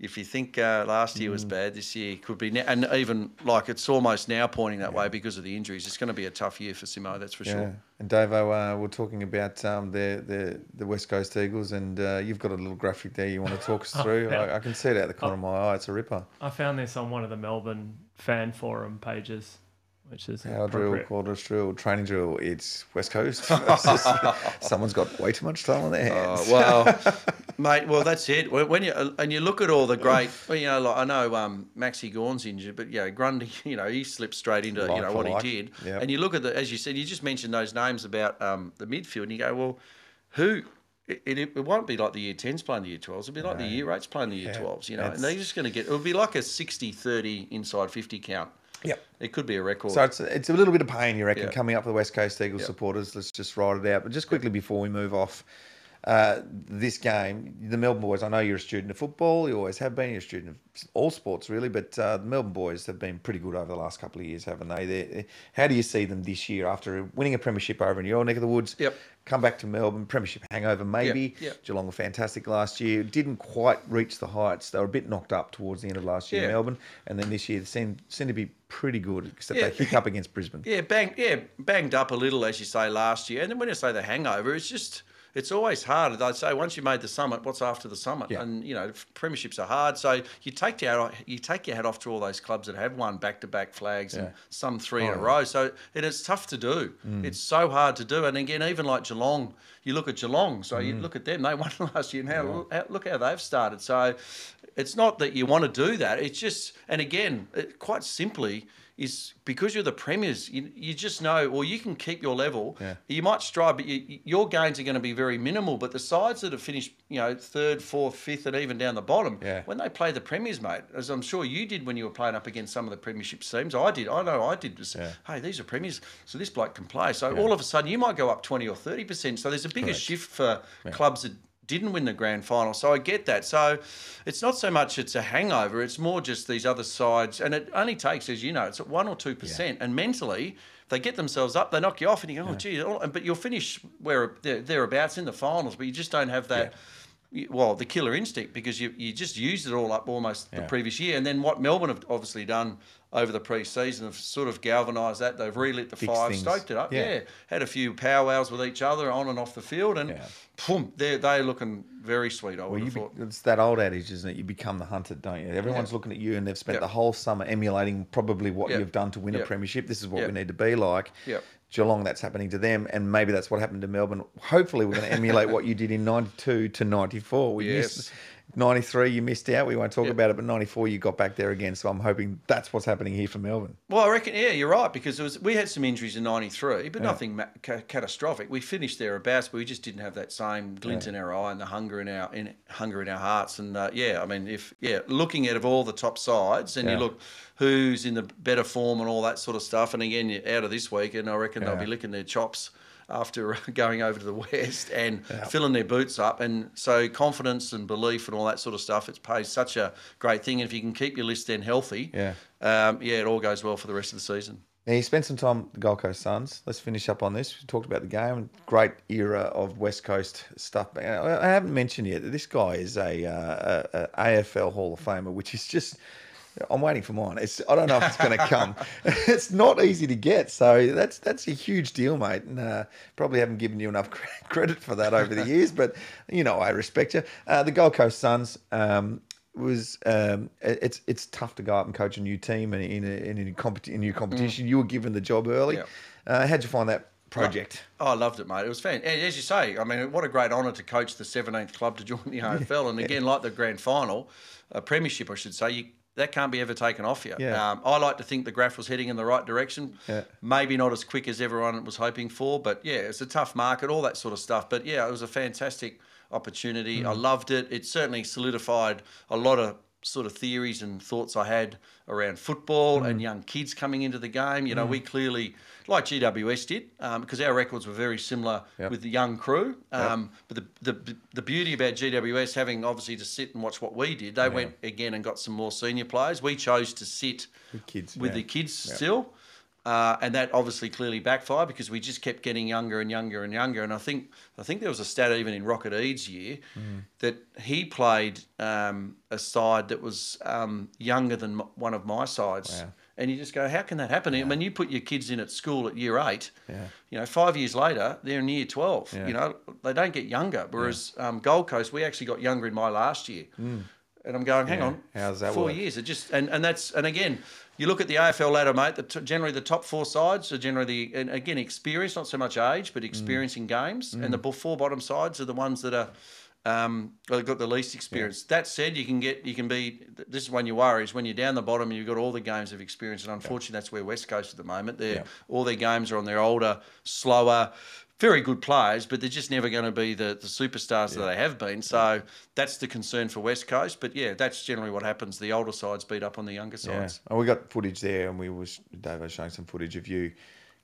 F: if you think uh, last year
A: Mm.
F: was bad, this year could be, now, and even like it's almost now pointing that way because of the injuries. It's going to be a tough year for Simo, that's for
A: Yeah,
F: sure.
A: and Davo, uh, we're talking about um, the, the the West Coast Eagles, and uh, you've got a little graphic there. You want to talk us (laughs) through? I, I can see it out the corner of my eye. It's a ripper.
B: I found this on one of the Melbourne fan forum pages, which is
A: Power drill, quarters drill, training drill. It's West Coast. (laughs) Someone's got way too much time on their hands.
F: Oh, well, (laughs) mate. Well, that's it. When you and you look at all the great, you know, like I know um, Maxi Gawn's injured, but yeah, Grundy, (laughs) you know, he slipped straight into
A: Like
F: you know what
A: like.
F: he did.
A: Yep.
F: And you look at the, as you said, you just mentioned those names about um, the midfield, and you go, well, who? It, it, it won't be like the year 10s playing the year 12s. It'll be like the year 8s playing the year
A: Yeah,
F: 12s, you know. And they're just going to get, it'll be like a 60 30 inside 50 count.
A: Yep.
F: It could be a record.
A: So it's it's a little bit of pain, you reckon,
F: Yeah.
A: coming up for the West Coast Eagles
F: Yeah.
A: supporters. Let's just ride it out. But just quickly before we move off uh, this game, the Melbourne boys. I know you're a student of football. You always have been. You're a student of all sports, really. But uh, the Melbourne boys have been pretty good over the last couple of years, haven't they? They're, how do you see them this year after winning a premiership over in your neck of the woods?
F: Yep.
A: Come back to Melbourne, premiership hangover maybe.
F: yep.
A: Geelong were fantastic last year. Didn't quite reach the heights. They were a bit knocked up towards the end of last year,
F: Yeah.
A: Melbourne, and then this year they seem seem to be pretty good, except
F: Yeah.
A: they kick up against Brisbane.
F: Yeah, bang, yeah, banged up a little, as you say, last year. And then when you say the hangover, it's just, it's always hard. They'd say once you made the summit, what's after the summit?
A: Yeah.
F: And you know, premierships are hard. So you take your hat, you take your hat off to all those clubs that have won back to back flags and some three in
A: Oh,
F: a row. So and it's tough to do. Mm. It's so hard to do. And again, even like Geelong, you look at Geelong. So you mm. look at them; they (laughs) won last year, and how, how look how they've started. So it's not that you want to do that. It's just, and again, it, quite simply. Is because you're the premiers, you, you just know, or you can keep your level.
A: Yeah.
F: You might strive, but you, your gains are going to be very minimal. But the sides that have finished, you know, third, fourth, fifth, and even down the bottom,
A: Yeah.
F: when they play the premiers, mate, as I'm sure you did when you were playing up against some of the premiership teams, I did. I know I did. Was,
A: Yeah.
F: Hey, these are premiers, so this bloke can play. So all of a sudden, you might go up 20 or 30 percent. So there's a bigger
A: Correct.
F: shift for clubs that didn't win the grand final. So I get that. So it's not so much it's a hangover. It's more just these other sides, and it only takes, as you know, it's at one or two percent. And mentally, they get themselves up, they knock you off, and you go, oh, gee, all- but you'll finish where there- thereabouts in the finals, but you just don't have that. y- Well, the killer instinct because you, you just used it all up almost the previous year, and then what Melbourne have obviously done over the pre-season have sort of galvanised that. They've relit the
A: Fixed
F: five,
A: things.
F: stoked it up.
A: Yeah.
F: Yeah. had a few powwows with each other on and off the field, and
A: Yeah.
F: boom, they're they're looking very sweet. I would
A: Well,
F: have
A: be,
F: thought.
A: it's that old adage, isn't it? You become the hunted, don't you? Everyone's looking at you, and they've spent the whole summer emulating probably what you've done to win a premiership. This is what we need to be like.
F: Yep.
A: Geelong, that's happening to them, and maybe that's what happened to Melbourne. Hopefully, we're going to emulate what you did in '92 to '94. We
F: Yes.
A: missed '93. You missed out. We won't talk about it, but '94 you got back there again. So I'm hoping that's what's happening here for Melbourne.
F: Well, I reckon, yeah, you're right because it was we had some injuries in '93, but nothing ma- ca- catastrophic. We finished thereabouts, but we just didn't have that same glint in our eye and the hunger in our in hunger in our hearts. And uh, yeah, I mean, if yeah, looking at of all the top sides, and
A: Yeah.
F: you look who's in the better form and all that sort of stuff. And again, you're out of this week, and I reckon they'll be licking their chops after (laughs) going over to the west and filling their boots up. And so confidence and belief and all that sort of stuff, it pays such a great thing. And if you can keep your list then healthy,
A: Yeah.
F: um, yeah, it all goes well for the rest of the season.
A: Now you spent some time the Gold Coast Suns. Let's finish up on this. We talked about the game. Great era of West Coast stuff. I I haven't mentioned yet that this guy is a, uh, a, a AFL Hall of Famer, which is just. I'm waiting for mine. It's I don't know if it's going to come. (laughs) it's not easy to get, so that's that's a huge deal, mate. And uh, probably haven't given you enough (laughs) credit for that over the (laughs) years, but you know I respect you. Uh, the Gold Coast Suns. Um, was um, it's it's tough to go up and coach a new team and in a, in a, in a new competition. You were given the job early.
F: Yeah.
A: Uh, how'd you find that project?
F: Oh, I loved it, mate. It was fan. and As you say, I mean, what a great honour to coach the 17th club to join the AFL. And again, like the grand final, a premiership, I should say, you, that can't be ever taken off you.
A: Yeah.
F: Um, I like to think the graph was heading in the right direction.
A: Yeah.
F: Maybe not as quick as everyone was hoping for, but yeah, it's a tough market, all that sort of stuff. But yeah, it was a fantastic opportunity.
A: Mm.
F: I loved it. It certainly solidified a lot of sort of theories and thoughts I had around football
A: Mm.
F: and young kids coming into the game. You know, we clearly, like GWS did, um, because our records were very similar
A: Yep.
F: with the young crew. Um, But the, the the beauty about GWS having obviously to sit and watch what we did, they went again and got some more senior players. We chose to sit
A: With kids,
F: with
A: yeah.
F: the kids still. Uh, and that obviously clearly backfired because we just kept getting younger and younger and younger. And I think I think there was a stat even in Rocket Eade's year
A: Mm.
F: that he played um, a side that was um, younger than one of my sides.
A: Wow.
F: And you just go, how can that happen? I mean, you put your kids in at school at year eight.
A: Yeah.
F: You know, five years later, they're in year twelve.
A: Yeah.
F: You know, they don't get younger. Whereas um, Gold Coast, we actually got younger in my last year. And I'm going, hang
A: Mm. Yeah.
F: on,
A: How's that
F: four
A: work?
F: years? It just and, and that's and again, you look at the AFL ladder, mate. The t- generally the top four sides are generally and again experience, not so much age,
A: Mm.
F: but experience in games. And the four bottom sides are the ones that are um, well, got the least experience. That said, you can get you can be. This is when you worry is when you're down the bottom and you've got all the games of experience. And unfortunately, that's where West Coast at the moment. They're
A: Yeah.
F: all their games are on their older, slower. Very good players, but they're just never going to be the, the superstars that they have been. So that's the concern for West Coast. But yeah, that's generally what happens. The older sides beat up on the younger
A: Yeah.
F: sides.
A: And we got footage there, and we was Dave was showing some footage of you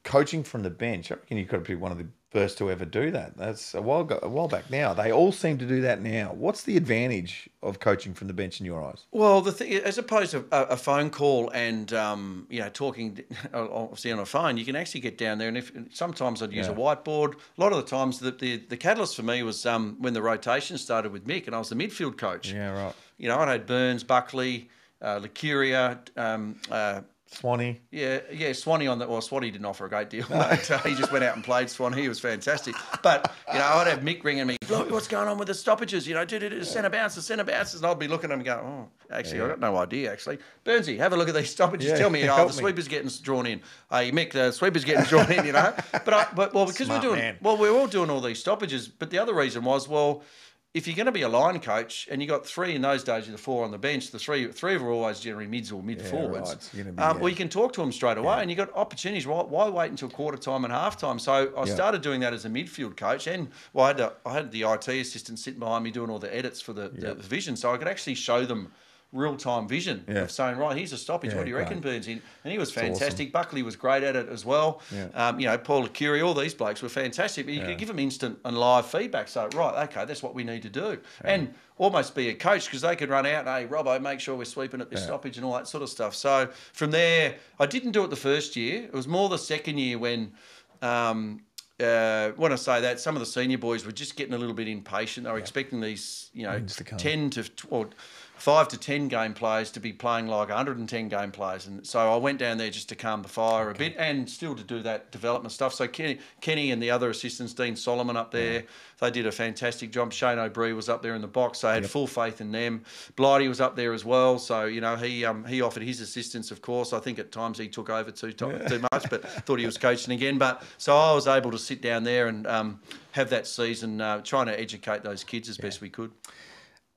A: coaching from the bench. I reckon you could be one of the first to ever do that. That's a while go, a while back now. They all seem to do that now. What's the advantage of coaching from the bench in your eyes?
F: Well, the thing, as opposed to a, a phone call and um, you know talking (laughs) obviously on a phone, you can actually get down there. And if sometimes I'd use a whiteboard. A lot of the times, the the, the catalyst for me was um, when the rotation started with Mick, and I was the midfield coach.
A: Yeah, right.
F: You know, I had Burns, Buckley, uh, Licuria. Um, uh,
A: Swanee.
F: yeah, yeah, Swanee on that. Well, Swanee didn't offer a great deal. (laughs) mate. Uh, he just went out and played Swanee. He was fantastic. But you know, I'd have Mick ringing me. What's going on with the stoppages? You know, do do do centre bounces, centre bounces, and I'd be looking at him and going, oh, actually, I've got no idea. Actually, Burnsy, have a look at these stoppages.
A: Yeah,
F: Tell me, (laughs) oh, the
A: me.
F: sweeper's getting drawn in. Hey, Mick, the sweeper's getting drawn in. You know, but I, but well, because
A: Smart
F: we're doing
A: man.
F: well, we're all doing all these stoppages. But the other reason was, well, if you're going to be a line coach and you got three in those days, the four on the bench, the three three of them are always generally mids or mid forwards.
A: right. Be,
F: um,
A: yeah.
F: Well, you can talk to them straight away, and you got opportunities. Why, why wait until quarter time and half time? So I
A: Yeah.
F: started doing that as a midfield coach, and well, I had, a, I had the IT assistant sitting behind me doing all the edits for the, the vision, so I could actually show them real time vision
A: Yeah.
F: of saying, right, here's a stoppage.
A: Yeah,
F: what do you reckon. Burns? And he was
A: awesome.
F: fantastic. Buckley was great at it as well.
A: Yeah.
F: Um, you know, Paul Curie, all these blokes were fantastic. But you could give them instant and live feedback. So, right, okay, that's what we need to do. And almost be a coach because they could run out, hey, Robbo, make sure we're sweeping at this stoppage and all that sort of stuff. So, from there, I didn't do it the first year. It was more the second year when. Um, uh, when I say that, some of the senior boys were just getting a little bit impatient. They were expecting these, you know,
A: to
F: ten to tw- or five to ten game players to be playing like 110 game players, and so I went down there just to calm the fire a bit and still to do that development stuff. So Kenny, Kenny and the other assistants, Dean Solomon up there, they did a fantastic job. Shane O'Brien was up there in the box. So I had full faith in them. Blighty was up there as well. So you know he um, he offered his assistance, of course. I think at times he took over too to- too much, but thought he was coaching again. But so I was able to sit down there and um, have that season uh, trying to educate those kids as best we could.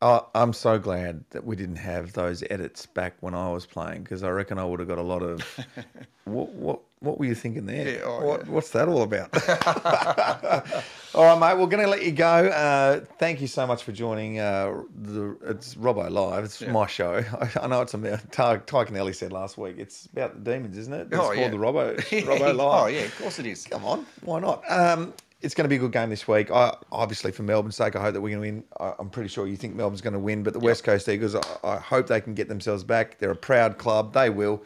A: Oh, I'm so glad that we didn't have those edits back when I was playing because I reckon I would have got a lot of. (laughs) what what what were you thinking there?
F: Yeah, oh,
A: what, What's that all about? (laughs) (laughs) all right, mate. We're going to let you go. Uh, thank you so much for joining. Uh, the it's Robbo Live. It's my show. I, I know it's about. Ty, Ty Kennelly said last week. It's about the demons, isn't it? It's
F: Oh,
A: called
F: yeah.
A: the Robbo Robbo Live.
F: oh yeah, of course it is.
A: Come on, why not? Um, it's going to be a good game this week. I, obviously, for Melbourne's sake, I hope that we're going to win. I, I'm pretty sure you think Melbourne's going to win, but the West Coast Eagles, I, I hope they can get themselves back. They're a proud club. They will.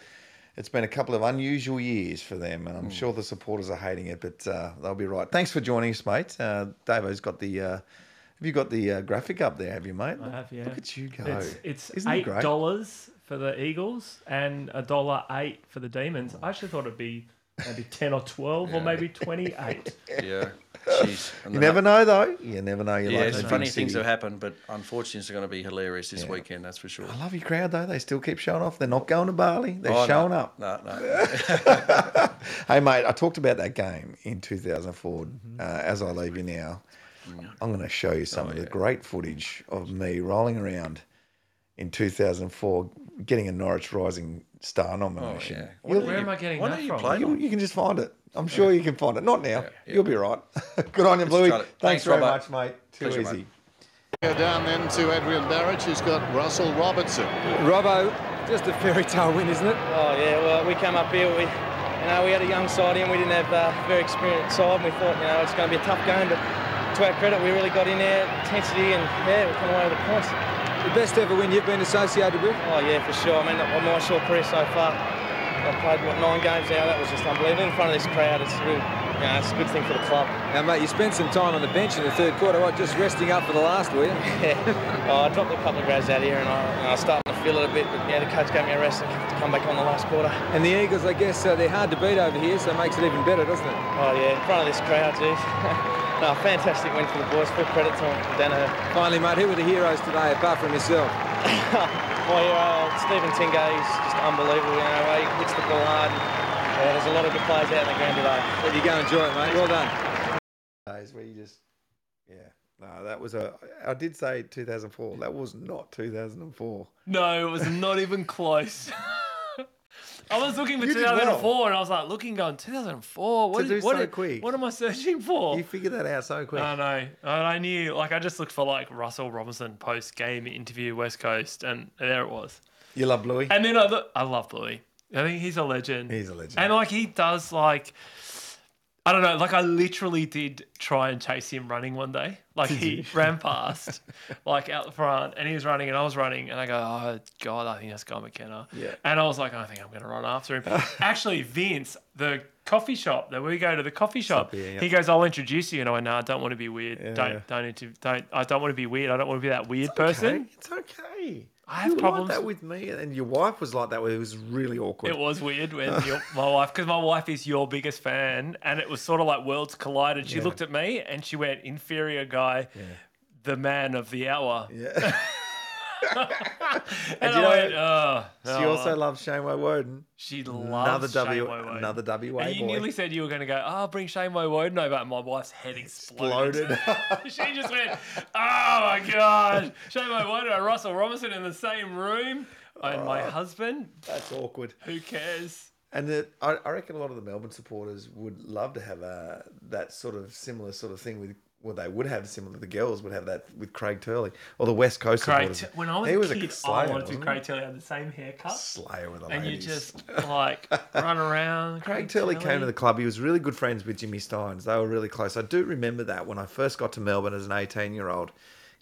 A: it's been a couple of unusual years for them, and I'm sure the supporters are hating it, but uh, they'll be right. Thanks for joining us, mate. Uh, Davo's got the. Uh, have you got the uh, graphic up there? Have you, mate?
B: I have, yeah.
A: Look at you go.
B: It's, it's eight dollars for the Eagles and a dollar eight for the Demons. I actually thought it'd be maybe ten or twelve or maybe twenty eight. (laughs)
F: Yeah. Jeez. And
A: You
F: the-
A: never know, though. You never know. You're
F: Yeah,
A: like
F: it's
A: in
F: funny
A: big
F: things
A: city.
F: have happened, but unfortunately, it's going to be hilarious this weekend. That's for sure.
A: I love your crowd, though. They still keep showing off. They're not going to Bali. They're
F: Oh, no.
A: showing up.
F: No, no. (laughs)
A: Hey, mate, I talked about that game in 2004.
F: Mm-hmm.
A: Uh, as I leave you now, I'm going to show you some
F: Oh,
A: of the great footage of me rolling around in 2004, getting a Norwich Rising Star nomination.
F: yeah.
A: You'll-
B: Where am I getting
F: Why
B: that
F: don't you
B: from?
F: play?
A: you, you can just find it. I'm sure you can find it. Not now. You'll be right. (laughs) (laughs) Good on you, Bluey. Thanks.
F: Thanks,
A: very
F: Robert.
A: much, mate. Too
F: Pleasure,
A: easy.
F: mate.
H: Go down then to Adrian Barich, who's got Russell Robertson.
I: Robbo, just a fairy tale win, isn't it?
J: Oh yeah, well we came up here, we, you know, we had a young side in, we didn't have uh, a very experienced side, and we thought, you know, it's going to be a tough game, but to our credit, we really got in there, intensity, and yeah, we come away with the points.
I: The best ever win you've been associated with?
J: Oh yeah, for sure. I mean, on my short career so far, I've played what nine games now. That was just unbelievable. In front of this crowd, it's really, you know, it's a good thing for the club.
I: Now, mate, you spent some time on the bench in the third quarter, what, just resting up for the last, were you? (laughs)
J: Yeah. Oh, I dropped a couple of grads out here, and I, and I was starting to feel it a bit. But yeah, the coach gave me a rest to to come back on the last quarter.
I: And the Eagles, I guess, uh, they're hard to beat over here, so it makes it even better, doesn't it?
J: Oh yeah, in front of this crowd, geez. (laughs) no, fantastic win for the boys. Full credit to Daniher.
I: Finally, mate, who were the heroes today, apart from yourself? (laughs)
J: My hero, Stephen Tingay, is just unbelievable. You know, he hits the ball hard. And, yeah, there's a lot of good players out in the ground today.
I: There you go, enjoy it, mate. Well done.
A: days where you just yeah no that was a i did say 2004 that was not 2004
B: No, it was not even close. (laughs) I was looking for
A: You did well.
B: 2004 and I was like looking, going 2004. What,
A: To
B: is-
A: do
B: what,
A: so quick.
B: what am I searching for?
A: you figured that out so quick
B: I know. And I knew, like, I just looked for like Russell Robertson post game interview West Coast, and there it was.
A: you love bluey
B: And then I, thought- I love Bluey. I think he's a legend.
A: He's a legend.
B: And like he does, like, I don't know, like I literally did try and chase him running one day. Like he (laughs) ran past, like out the front, and he was running, and I was running, and I go, oh god, I think that's Guy McKenna.
A: Yeah.
B: And I was like, I think I'm gonna run after him. (laughs) Actually, Vince, the coffee shop that we go to, the coffee shop,
A: yeah.
B: he goes, I'll introduce you, and I went, No, I don't want to be weird.
A: Yeah.
B: Don't, don't, inter- don't. I don't want to be weird. I don't want to be that weird person.
A: okay. it's okay
B: I have
A: you
B: problems.
A: like that with me and your wife was like that with it was really awkward
B: It was weird when (laughs) your, my wife, because my wife is your biggest fan, and it was sort of like worlds collided. She looked at me and she went, "Inferior guy, the man of the hour."
A: yeah (laughs) (laughs)
B: And,
A: you
B: I went, "Oh."
A: she
B: oh."
A: also loves Shane Woewodin
B: she loves
A: another
B: W Woewodin.
A: another WA
B: And you
A: boy
B: nearly said you were going to go, "Oh, bring Shane Woewodin over," and my wife's head exploded.
A: exploded (laughs)
B: she just went, "Oh my god, Shane Woewodin and Russell Robertson in the same room." And my oh, husband,
A: that's awkward
B: who cares?
A: And the, I, I reckon a lot of the Melbourne supporters would love to have a, that sort of similar sort of thing with. Well, they would have similar. The girls would have that with Craig Turley or the West Coast
B: Craig,
A: supporters.
B: when I was
A: he
B: a
A: was
B: kid,
A: a slayer,
B: I wanted to
A: wasn't?
B: Craig Turley had the same haircut,
A: Slayer with the
B: and you just (laughs) like run around.
A: Craig Turley came to the club. He was really good friends with Jimmy Stynes. They were really close. I do remember that when I first got to Melbourne as an 18 year old,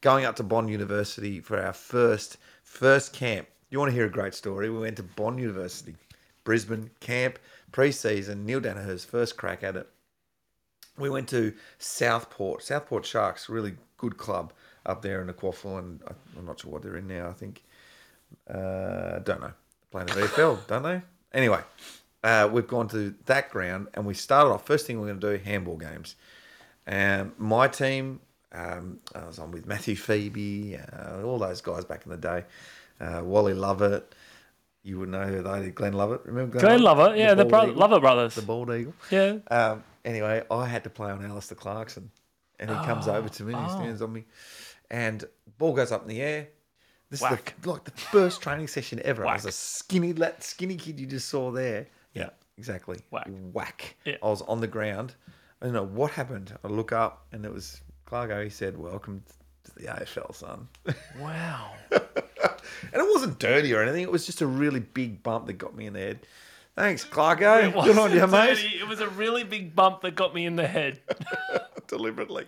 A: going up to Bond University for our first first camp. You want to hear a great story? We went to Bond University, Brisbane camp pre-season. Neale Daniher's first crack at it. We went to Southport, Southport Sharks, really good club up there in the Quaffle, and I- I'm not sure what they're in now. I think uh, don't know. Playing the VFL, (laughs) don't they? Anyway, uh, we've gone to that ground and we started off. First thing we're going to do handball games. Um, my team, um, I was on with Matthew Febey, uh, all those guys back in the day. Uh, Wally Lovett, you would know who they did. Glenn Lovett, remember
B: Glenn Lovett, yeah, the,
A: bald
B: bro- Lovett brothers.
A: the bald eagle.
B: yeah,
A: Um, anyway, I had to play on Alastair Clarkson, and he comes over to me, and he oh. stands on me, and ball goes up in the air. This
B: Whack.
A: is the, like the first training session ever. I was a
B: Whack.
A: skinny, that skinny kid you just saw there. Yeah, exactly.
B: Whack.
A: Whack.
B: Yeah.
A: I was on the ground. I don't know what happened. I look up, and it was Clarko. He said, "Welcome to the AFL, son." (laughs)
B: wow.
A: and it wasn't dirty or anything. It was just a really big bump that got me in the head. Thanks, Clarko.
B: It
A: Good on you, mate.
B: dirty, It was a really big bump that got me in the head. (laughs) (laughs)
A: deliberately.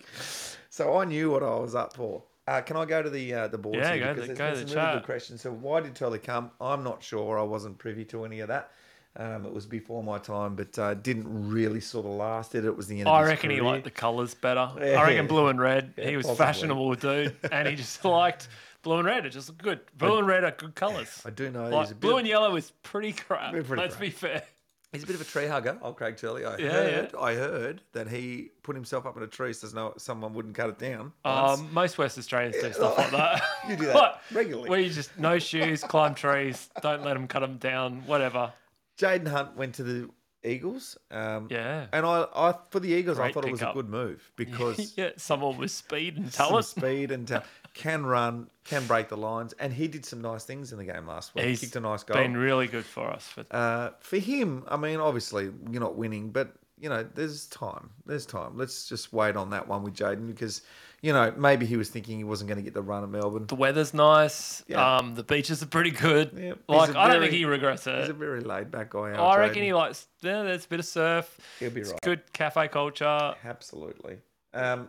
A: So I knew what I was up for. Uh, can I go to the uh, the board?
B: Yeah, go
A: Because
B: to-
A: there's
B: go
A: been
B: to the
A: some really good questions. So why did Turley come? I'm not sure. I wasn't privy to any of that. Um, it was before my time, but uh, didn't really sort of last it. It was the end. Of
B: I
A: his
B: reckon he
A: career.
B: liked the colours better.
A: Yeah.
B: I (laughs) reckon blue and red. He was
A: possibly.
B: fashionable dude, and he just liked blue and red. It just looked good. Blue and red are good colours.
A: I do know
B: Like,
A: he's a bit
B: blue
A: of-
B: and yellow is pretty crap.
A: Pretty
B: let's
A: crap.
B: be fair.
A: He's a bit of a tree hugger, old Craig Turley. I
B: Yeah,
A: heard.
B: yeah.
A: I heard that he put himself up in a tree so no someone wouldn't cut it down.
B: Um, most West Australians do stuff like that. (laughs)
A: You do that (laughs)
B: What?
A: regularly.
B: Where you just no shoes, climb trees, don't let them cut them down, whatever.
A: Jayden Hunt went to the Eagles. Um,
B: Yeah.
A: and I, I for the Eagles, I thought it was a good move (laughs) because
B: yeah, someone with speed and (laughs) talent.
A: speed and ta- can run, can break the lines, and he did some nice things in the game last week.
B: He's
A: Kicked a nice goal.
B: been really good for us. For,
A: Uh, for him, I mean, obviously you're not winning, but you know, there's time. There's time. Let's just wait on that one with Jayden because, you know, maybe he was thinking he wasn't going to get the run at Melbourne.
B: the weather's nice.
A: Yeah.
B: Um, the beaches are pretty good.
A: Yeah,
B: like I don't think he regrets it.
A: He's a very laid back guy.
B: I reckon he likes. Yeah, there's a bit of surf.
A: He'll be
B: It's
A: right.
B: Good cafe culture.
A: Absolutely. Um,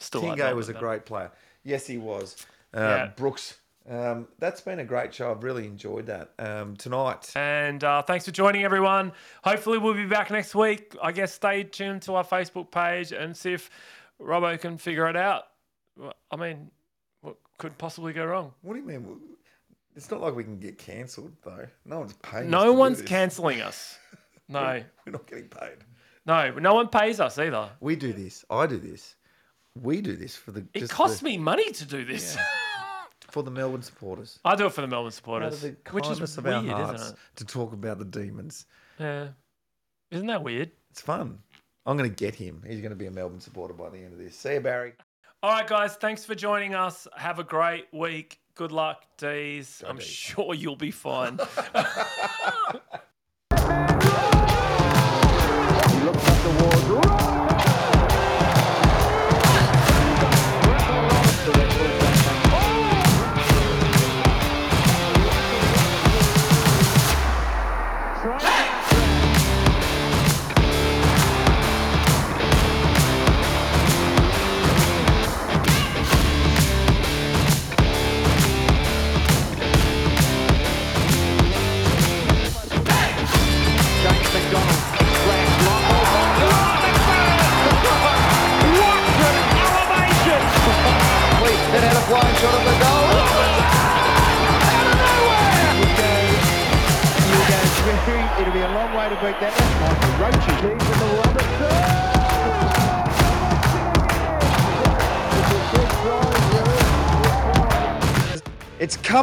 B: Still like
A: Tingo was a great player. Yes, he was. Uh,
B: Yeah.
A: Brooks. Um, that's been a great show. I've really enjoyed that. Um, tonight,
B: And uh, thanks for joining, everyone. Hopefully, we'll be back next week. I guess stay tuned to our Facebook page and see if Robbo can figure it out. Well, I mean, what could possibly go wrong?
A: what do you mean? It's not like we can get cancelled though. No one's paying. us to
B: No one's cancelling us. (laughs) No,
A: We're not getting paid.
B: no, no one pays us either.
A: We do this. I do this. We do this for the.
B: It
A: just
B: costs
A: the,
B: me money to do this. (laughs)
A: for the Melbourne supporters.
B: I do it for the Melbourne supporters,
A: the
B: which is
A: kindness of
B: weird,
A: our hearts
B: isn't it?
A: to talk about the demons.
B: Yeah, isn't that weird?
A: It's fun. I'm going to get him. He's going to be a Melbourne supporter by the end of this. See you, Barry.
B: All right, guys, thanks for joining us. Have a great week. Good luck, Dees. I'm sure you'll be fine. (laughs)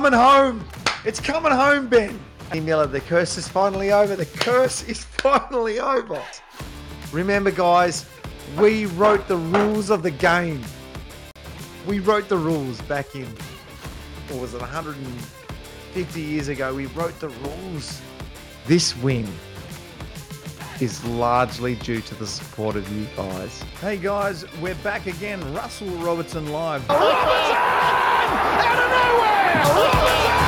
A: coming home. It's coming home, Ben. Miller, the curse is finally over. The curse is (laughs) finally over. Remember, guys, we wrote the rules of the game. We wrote the rules back in, what was it, 150 years ago? We wrote the rules. This win is largely due to the support of you guys. Hey, guys, we're back again. Russell Robertson live.
C: Oh, out of nowhere! Robinson!